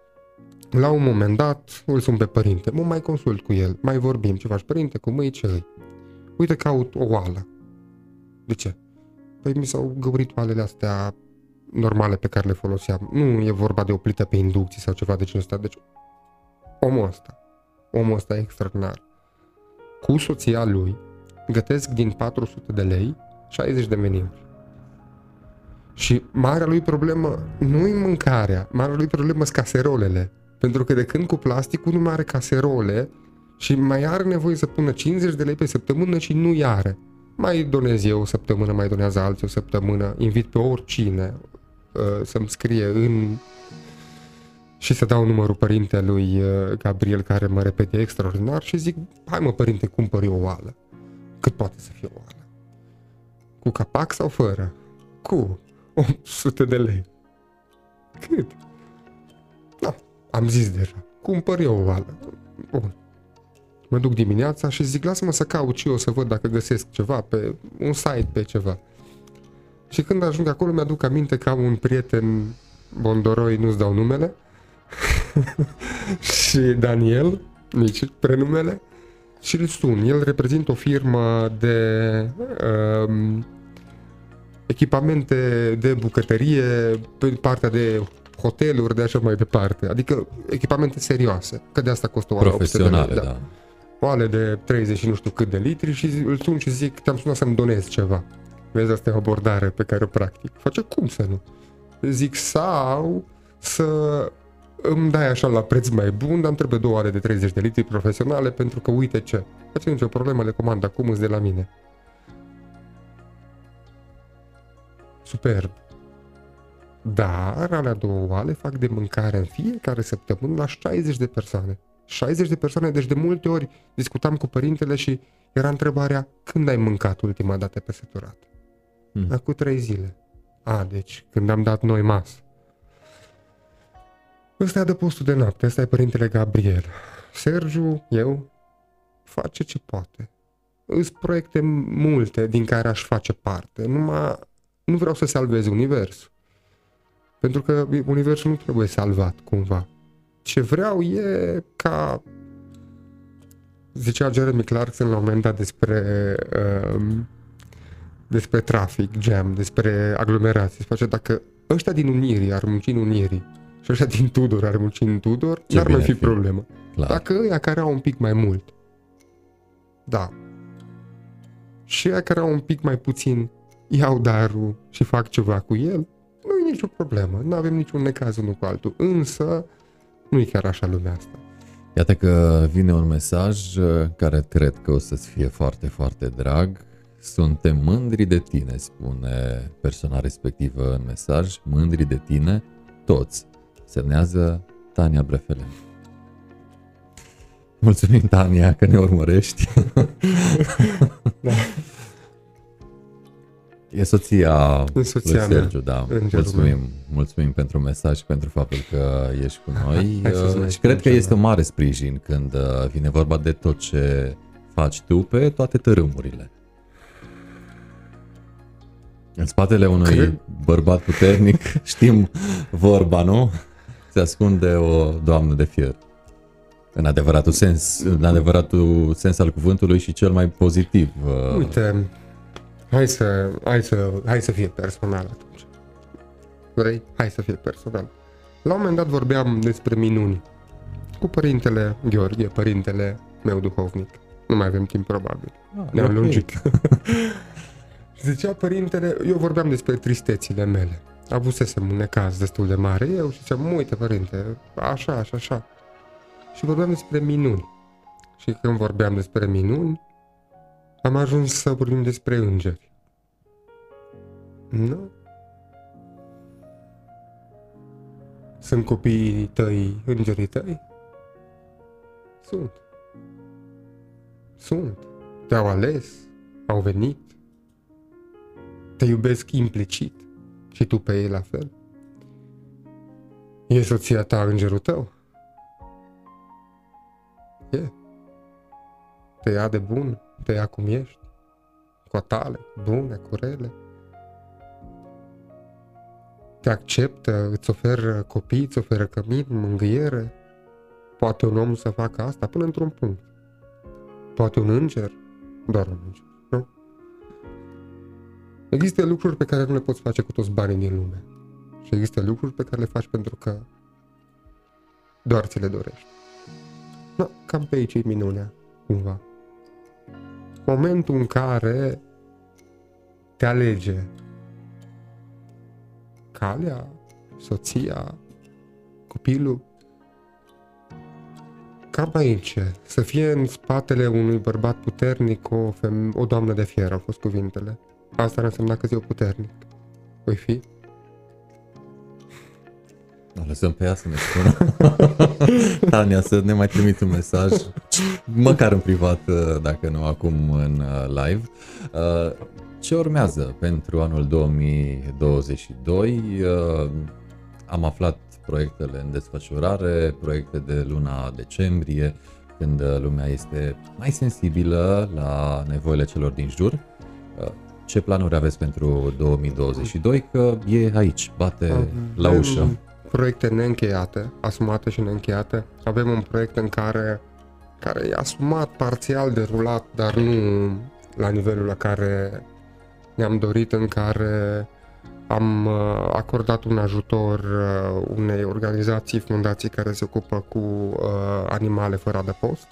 La un moment dat, îl sun pe părinte, mă mai consult cu el, mai vorbim, ce faci părinte, cum îi, ce îi. Uite, caut o oală. De ce? Păi mi s-au găurit oalele astea normale pe care le foloseam. Nu e vorba de o plită pe inducție sau ceva de genul ăsta. Deci, omul ăsta, omul ăsta e extraordinar. Cu soția lui gătesc din 400 de lei 60 de meniuri. Și marea lui problemă nu e mâncarea, marea lui problemă sunt caserolele. Pentru că de când cu plasticul nu mai are caserole și mai are nevoie să pună 50 de lei pe săptămână și nu i are. Mai donez eu o săptămână, mai donează alții o săptămână, invit pe oricine uh, să-mi scrie în și să dau numărul părintelui uh, Gabriel care mă repete extraordinar și zic, hai mă părinte, cumpăr eu o oală. Cât poate să fie o oală? Cu capac sau fără? Cu 800 de lei. Cât? Da, am zis deja. Cumpăr eu o oală. Bun. Mă duc dimineața și zic, lasă-mă să caut și eu să văd dacă găsesc ceva pe un site, pe ceva. Și când ajung acolo, mi-aduc aminte că am un prieten Bondoroi, nu-ți dau numele, și Daniel, nici prenumele, și îl sun. El reprezintă o firmă de um, echipamente de bucătărie pe partea de hoteluri, de așa mai departe. Adică echipamente serioase, că de asta costă o oală 800 de Profesionale, lei, da. Oale de 30 și nu știu cât de litri și îl sun și zic, te-am sunat să-mi donezi ceva. Vezi, asta e o abordare pe care o practic. Face cum să nu? Zic, sau să îmi dai așa la preț mai bun, dar îmi trebuie două oale de 30 de litri profesionale pentru că uite ce. Face nicio problemă, le comand acum, îți de la mine. Superb. Dar alea două oale fac de mâncare în fiecare săptămână la 60 de persoane. 60 de persoane, deci de multe ori discutam cu părintele și era întrebarea când ai mâncat ultima dată pe săturat? Hmm. Acum trei zile. A, deci când am dat noi masă. Ăsta e de postul de noapte, ăsta e părintele Gabriel. Sergiu, eu, face ce poate. Îs proiecte multe din care aș face parte, numai nu vreau să salvez universul. Pentru că universul nu trebuie salvat cumva. Ce vreau e ca zicea Jeremy Clarkson la un moment dat despre um, despre trafic, jam, despre aglomerații. Se face dacă ăștia din Unirii ar munci în Unirii și ăștia din Tudor ar munci în Tudor, Ce n-ar mai bine fi ar fi. problemă. Clar. Dacă ăia care au un pic mai mult, da. Și ăia care au un pic mai puțin, iau darul și fac ceva cu el, nu e nicio problemă. Nu avem niciun necaz unul cu altul. Însă, nu e chiar așa lumea asta. Iată că vine un mesaj uh, care cred că o să-ți fie foarte, foarte drag. Suntem mândri de tine, spune persoana respectivă în mesaj. Mândri de tine, toți. Semnează Tania Brefelen. Mulțumim, Tania, că ne urmărești. Da. E soția, E soția lui mea, Sergiu, da. îngerul Mulțumim, mulțumim pentru mesaj și pentru faptul că ești cu noi. Hai să-ți Uh, mai și spun cred că ceva. este un mare sprijin când uh, vine vorba de tot ce faci tu pe toate tărâmurile. În spatele unui Cred- bărbat puternic, știm vorba, nu? Se ascunde o doamnă de fier. În adevăratul sens, în adevăratul sens al cuvântului și cel mai pozitiv. uh, Uite, hai să, hai să, hai să fie personal atunci. Vrei? Hai să fie personal. La un moment dat vorbeam despre minuni cu părintele Gheorghe, părintele meu duhovnic. Nu mai avem timp probabil. Ah, Ne-am ok. lungit. Și Zicea părintele, eu vorbeam despre tristețile mele. Avusesem un necaz destul de mare eu și ziceam, uite părinte, așa, așa, așa. Și vorbeam despre minuni. Și când vorbeam despre minuni, am ajuns să vorbim despre îngeri. Nu? Sunt copiii tăi îngerii tăi? Sunt. Sunt. Te-au ales, au venit, te iubesc implicit și tu pe ei la fel. E soția ta îngerul tău? E. Te ia de bun, te ia cum ești, cu tale, bune, cu rele. Te acceptă, îți oferă copii, îți oferă cămin, mângâiere. Poate un om să facă asta până într-un punct. Poate un înger, doar un înger, nu? Există lucruri pe care nu le poți face cu toți banii din lume. Și există lucruri pe care le faci pentru că doar ți le dorești. No, cam pe aici e minunea, cumva. Momentul în care te alege calea, soția, copilul, cam aici, să fie în spatele unui bărbat puternic o, feme- o doamnă de fier, au fost cuvintele. Asta ar însemna că eu puternic. Voi fi? O lăsăm pe ea să ne spună. Tania, să ne mai trimit un mesaj, măcar în privat, uh, dacă nu acum în uh, live. Uh, Ce urmează pentru anul 2022? Uh, Am aflat proiectele în desfășurare, proiecte de luna decembrie, când uh, lumea este mai sensibilă la nevoile celor din jur. Uh, ce planuri aveți pentru 2022? Că e aici, bate Avem la ușă. Proiecte neîncheiate, asumate și neîncheiate. Avem un proiect în care, care e asumat, parțial derulat, dar nu la nivelul la care ne-am dorit, în care am uh, acordat un ajutor uh, unei organizații, fundații care se ocupă cu uh, animale fără adăpost.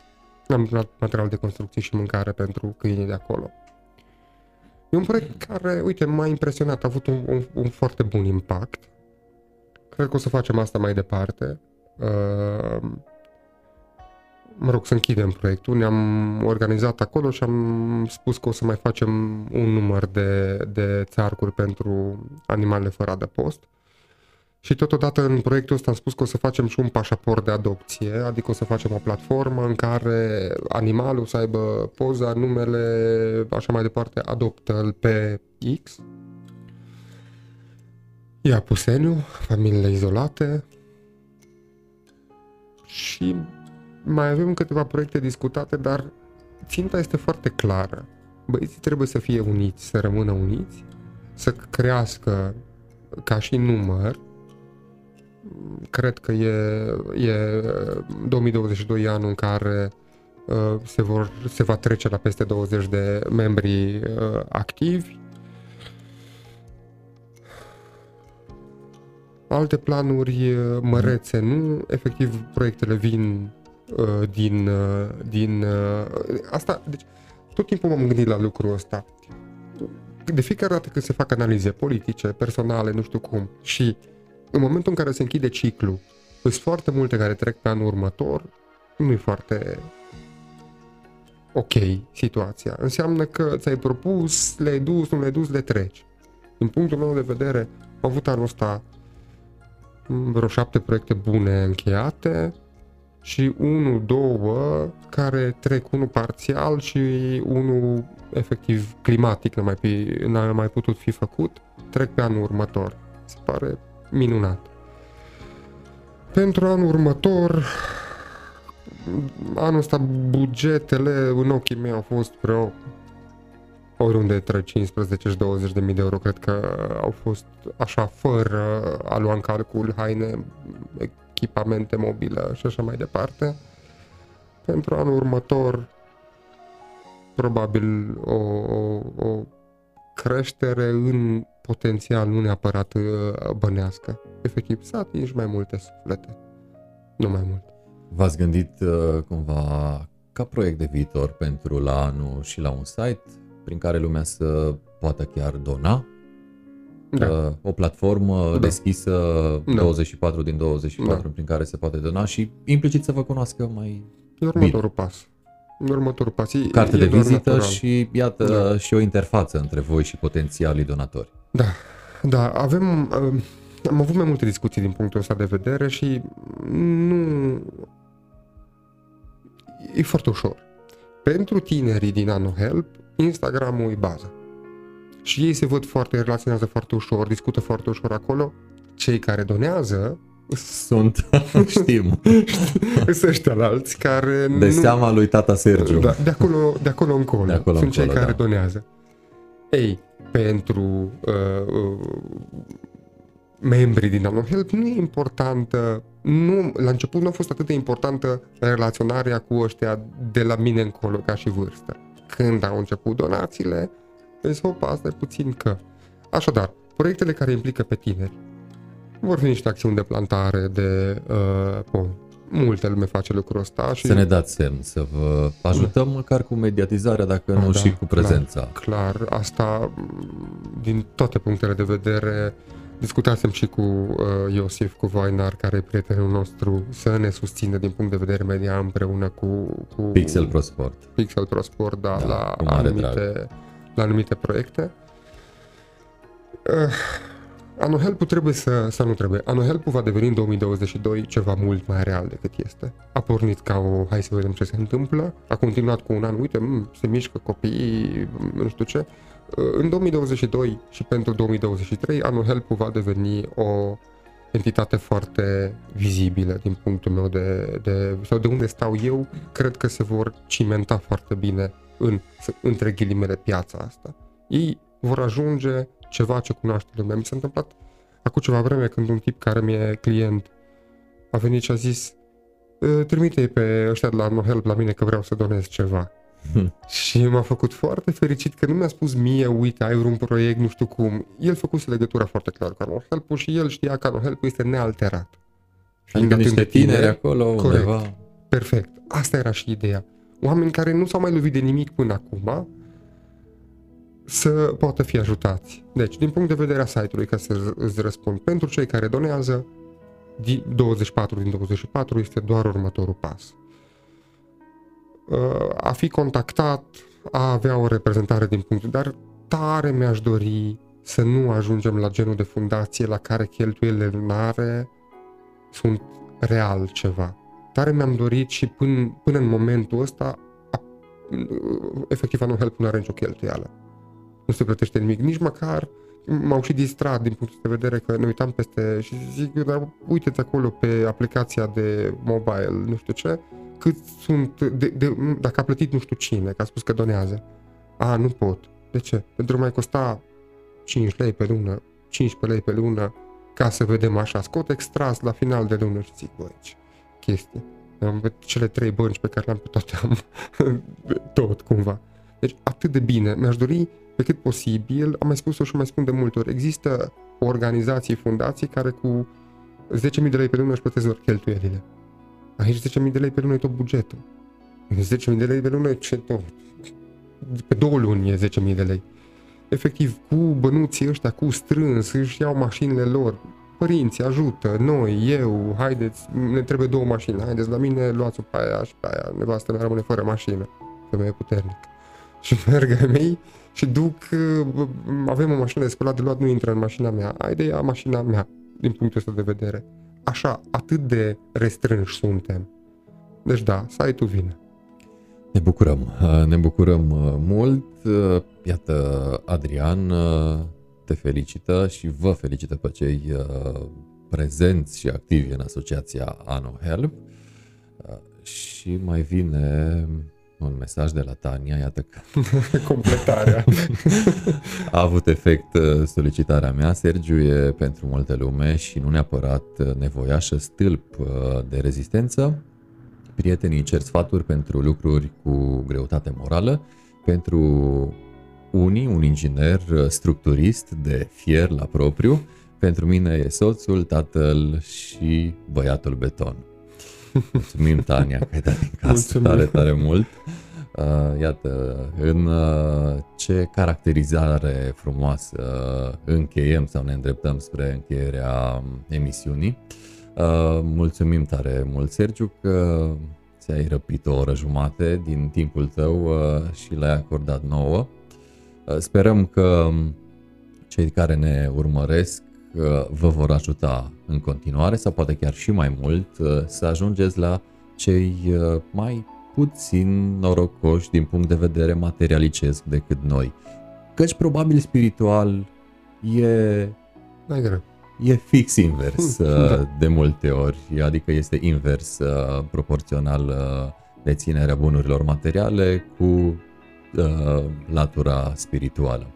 Am donat material de construcție și mâncare pentru câinii de acolo. E un proiect care, uite, m-a impresionat, a avut un, un, un foarte bun impact. Cred că o să facem asta mai departe. Uh, mă rog, să închidem proiectul. Ne-am organizat acolo și am spus că o să mai facem un număr de, de țarcuri pentru animalele fără adăpost. Și totodată în proiectul ăsta am spus că o să facem și un pașaport de adopție, adică o să facem o platformă în care animalul să aibă poza, numele, așa mai departe, adoptă-l pe X. Ia puseniu, familiile izolate și mai avem câteva proiecte discutate, dar ținta este foarte clară. Băieții trebuie să fie uniți, să rămână uniți, să crească ca și număr. Cred că e, e 2022 anul în care uh, se, vor, se va trece la peste 20 de membri uh, activi. Alte planuri uh, mărețe nu, efectiv proiectele vin uh, din, uh, din uh, asta, deci tot timpul m-am gândit la lucrul ăsta. De fiecare dată când se fac analize politice, personale, nu știu cum, și în momentul în care se închide ciclu, sunt foarte multe care trec pe anul următor, nu e foarte ok situația. Înseamnă că ți-ai propus, le-ai dus, nu le-ai dus, le treci. Din punctul meu de vedere, am avut anul ăsta vreo șapte proiecte bune încheiate și unul, două care trec unul parțial și unul efectiv climatic n-a mai, fi, n-a mai putut fi făcut, trec pe anul următor. Se pare minunat. Pentru anul următor, anul ăsta bugetele în ochii mei au fost vreo oriunde între 15 și 20 de mii de euro, cred că au fost așa, fără a lua în calcul haine, echipamente mobile și așa mai departe. Pentru anul următor, probabil o, o, o creștere în potențial, nu neapărat uh, bănească. Efectiv, să atingi mai multe suflete. Nu mai mult. V-ați gândit uh, cumva ca proiect de viitor pentru la anul și la un site prin care lumea să poată chiar dona? Da. Uh, o platformă Da. deschisă Da. 24 din 24 Da. prin care se poate dona și implicit să vă cunoască mai E următorul pas. E următororul pas. E, carte e de doar vizită natural. și iată Da. și o interfață între voi și potențialii donatori. Da, da, avem, uh, am avut mai multe discuții din punctul ăsta de vedere și nu... E foarte ușor. Pentru tinerii din AnoHelp, Instagramul e baza. Și ei se văd foarte, relaționează foarte ușor, discută foarte ușor acolo. Cei care donează Sunt, știm, sunt ăștia la alți care de nu... seama lui tata Sergiu. Da, de acolo, de acolo încolo. De acolo Sunt încolo, cei care da. donează. Ei, pentru uh, uh, membrii din AnoHelp nu e importantă, nu, la început nu a fost atât de importantă relaționarea cu ăștia de la mine încolo ca și vârstă. Când au început donațiile, îți hop, asta e puțin că. Așadar, proiectele care implică pe tineri vor fi niște acțiuni de plantare, de uh, pom. Multe lume face lucrul ăsta și Să ne dați semn, să vă ajutăm măcar cu mediatizarea, dacă nu Da, și cu prezența. Clar, asta m, din toate punctele de vedere discutasem și cu uh, Iosif, cu Voinar, care e prietenul nostru, să ne susțină din punct de vedere media împreună cu, cu Pixel Pro Sport. Pixel Pro Sport, da, Da, la, cu mare anumite, la anumite proiecte. Uh, Anohelp trebuie să, să nu trebuie. Anohelp va deveni în 2022 ceva mult mai real decât este. A pornit ca o, hai să vedem ce se întâmplă, a continuat cu un an, uite, m, se mișcă copiii, m, nu știu ce. Uh, În 2022 și pentru 2023, Anohelp va deveni o entitate foarte vizibilă din punctul meu de, de sau de unde stau eu, cred că se vor cimenta foarte bine în, între ghilimele, piața asta. Ei vor ajunge ceva ce cunoaște lumea. Mi s-a întâmplat acum ceva vreme când un tip care mi-e client a venit și a zis ă, trimite pe ăștia de la No Help la mine că vreau să donez ceva. Hmm. Și m-a făcut foarte fericit că nu mi-a spus mie, uite, ai un proiect, nu știu cum. El făcuse legătura foarte clar cu No Help și el știa că No Help este nealterat. Fiind adică niște tineri, tineri acolo corect, undeva. Perfect. Asta era și ideea. Oameni care nu s-au mai lovit de nimic până acum, să poată fi ajutați. Deci, din punct de vedere a site-ului, ca să îți răspund, pentru cei care donează, 24 din 24 este doar următorul pas. Uh, a fi contactat, a avea o reprezentare din punct, dar tare mi-aș dori să nu ajungem la genul de fundație la care cheltuielile lunare sunt real ceva. Tare mi-am dorit și până, până în momentul ăsta, a, efectiv nu help nu are nicio cheltuială. Nu se plătește nimic, nici măcar m-au și distrat din punctul de vedere că ne uitam peste și zic, dar uite-te acolo pe aplicația de mobile, nu știu ce, cât sunt, de, de, dacă a plătit nu știu cine, că a spus că donează. A, nu pot. De ce? Pentru că mai costa 5 lei pe lună, 15 lei pe lună, ca să vedem așa. Scot extras la final de lună și zic, băi, ce chestie. Am cele trei bănci pe care le-am pe toate am tot cumva. Deci atât de bine. Mi-aș dori pe cât posibil, am mai spus-o și mai spun de multe ori, există organizații, fundații care cu 10.000 de lei pe lună își plătesc doar cheltuielile. Aici 10.000 de lei pe lună e tot bugetul. 10.000 de lei pe lună e ce tot. Pe două luni e 10.000 de lei. Efectiv, cu bănuții ăștia, cu strâns, își iau mașinile lor. Părinții ajută, noi, eu, haideți, ne trebuie două mașini, haideți la mine, luați-o pe aia și pe aia, nevastă mea rămâne fără mașină, femeie puternică. Și merg ai mei și duc, uh, avem o mașină de spălat de luat, nu intră în mașina mea, de ia mașina mea, din punctul ăsta de vedere. Așa, atât de restrânși suntem. Deci da, site-ul vine. Ne bucurăm, uh, ne bucurăm uh, mult. Iată, Adrian te felicită și vă felicită pe cei prezenți și activi în asociația Ano Help. Și mai vine un mesaj de la Tania, iată că... Completarea. a avut efect uh, solicitarea mea. Sergiu e pentru multe lume și nu neapărat uh, nevoiașă stâlp uh, de rezistență. Prietenii cer sfaturi pentru lucruri cu greutate morală, pentru unii, un inginer structurist de fier la propriu, pentru mine e soțul, tatăl și băiatul beton. Mulțumim, Tania, că ai dat din casă Mulțumim. tare, tare mult. Uh, iată, în uh, ce caracterizare frumoasă uh, încheiem sau ne îndreptăm spre încheierea emisiunii. Uh, mulțumim tare mult, Sergiu, că ți-ai răpit o oră jumate din timpul tău uh, și l-ai acordat nouă. Uh, sperăm că cei care ne urmăresc vă vor ajuta în continuare sau poate chiar și mai mult uh, să ajungeți la cei uh, mai puțin norocoși din punct de vedere materialicesc decât noi. Căci probabil spiritual e... Mai greu. E fix invers da. de multe ori, adică este invers proporțional deținerea bunurilor materiale cu uh, latura spirituală.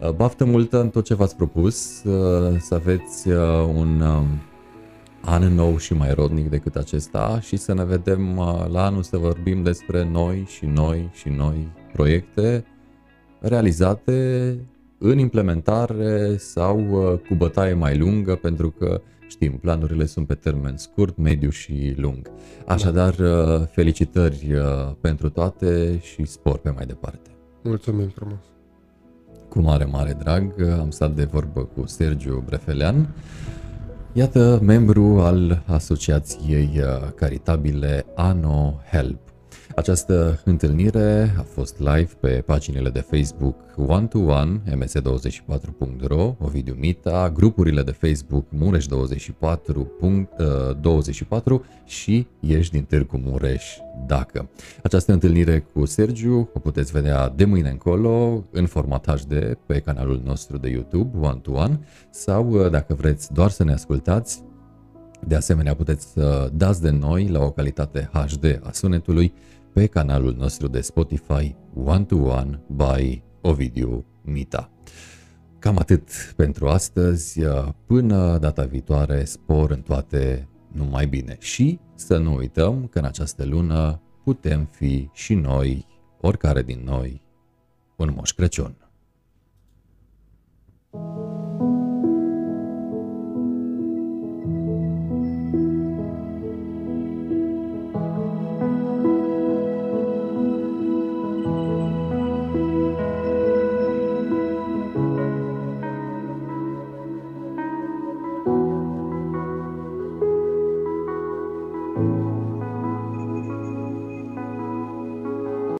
Uh, baftă multă în tot ce v-ați propus, uh, să aveți uh, un um, an nou și mai rodnic decât acesta și să ne vedem la anul să vorbim despre noi și noi și noi proiecte realizate în implementare sau cu bătaie mai lungă pentru că știm, planurile sunt pe termen scurt, mediu și lung. Așadar, felicitări pentru toate și spor pe mai departe. Mulțumim frumos! Cu mare, mare drag am stat de vorbă cu Sergiu Brefelean, iată membru al asociației caritabile Ano Help. Această întâlnire a fost live pe paginile de Facebook One to One, ms24.ro, Ovidiu Mita, grupurile de Facebook Mureș24.24 și Ești din Târgu Mureș dacă. Această întâlnire cu Sergiu o puteți vedea de mâine încolo în format HD pe canalul nostru de YouTube One to One sau dacă vreți doar să ne ascultați De asemenea, puteți să dați de noi la o calitate HD a sunetului pe canalul nostru de Spotify One to One by Ovidiu Mita. Cam atât pentru astăzi. Până data viitoare, spor în toate numai bine. Și să nu uităm că în această lună putem fi și noi, oricare din noi, un Moș Crăciun.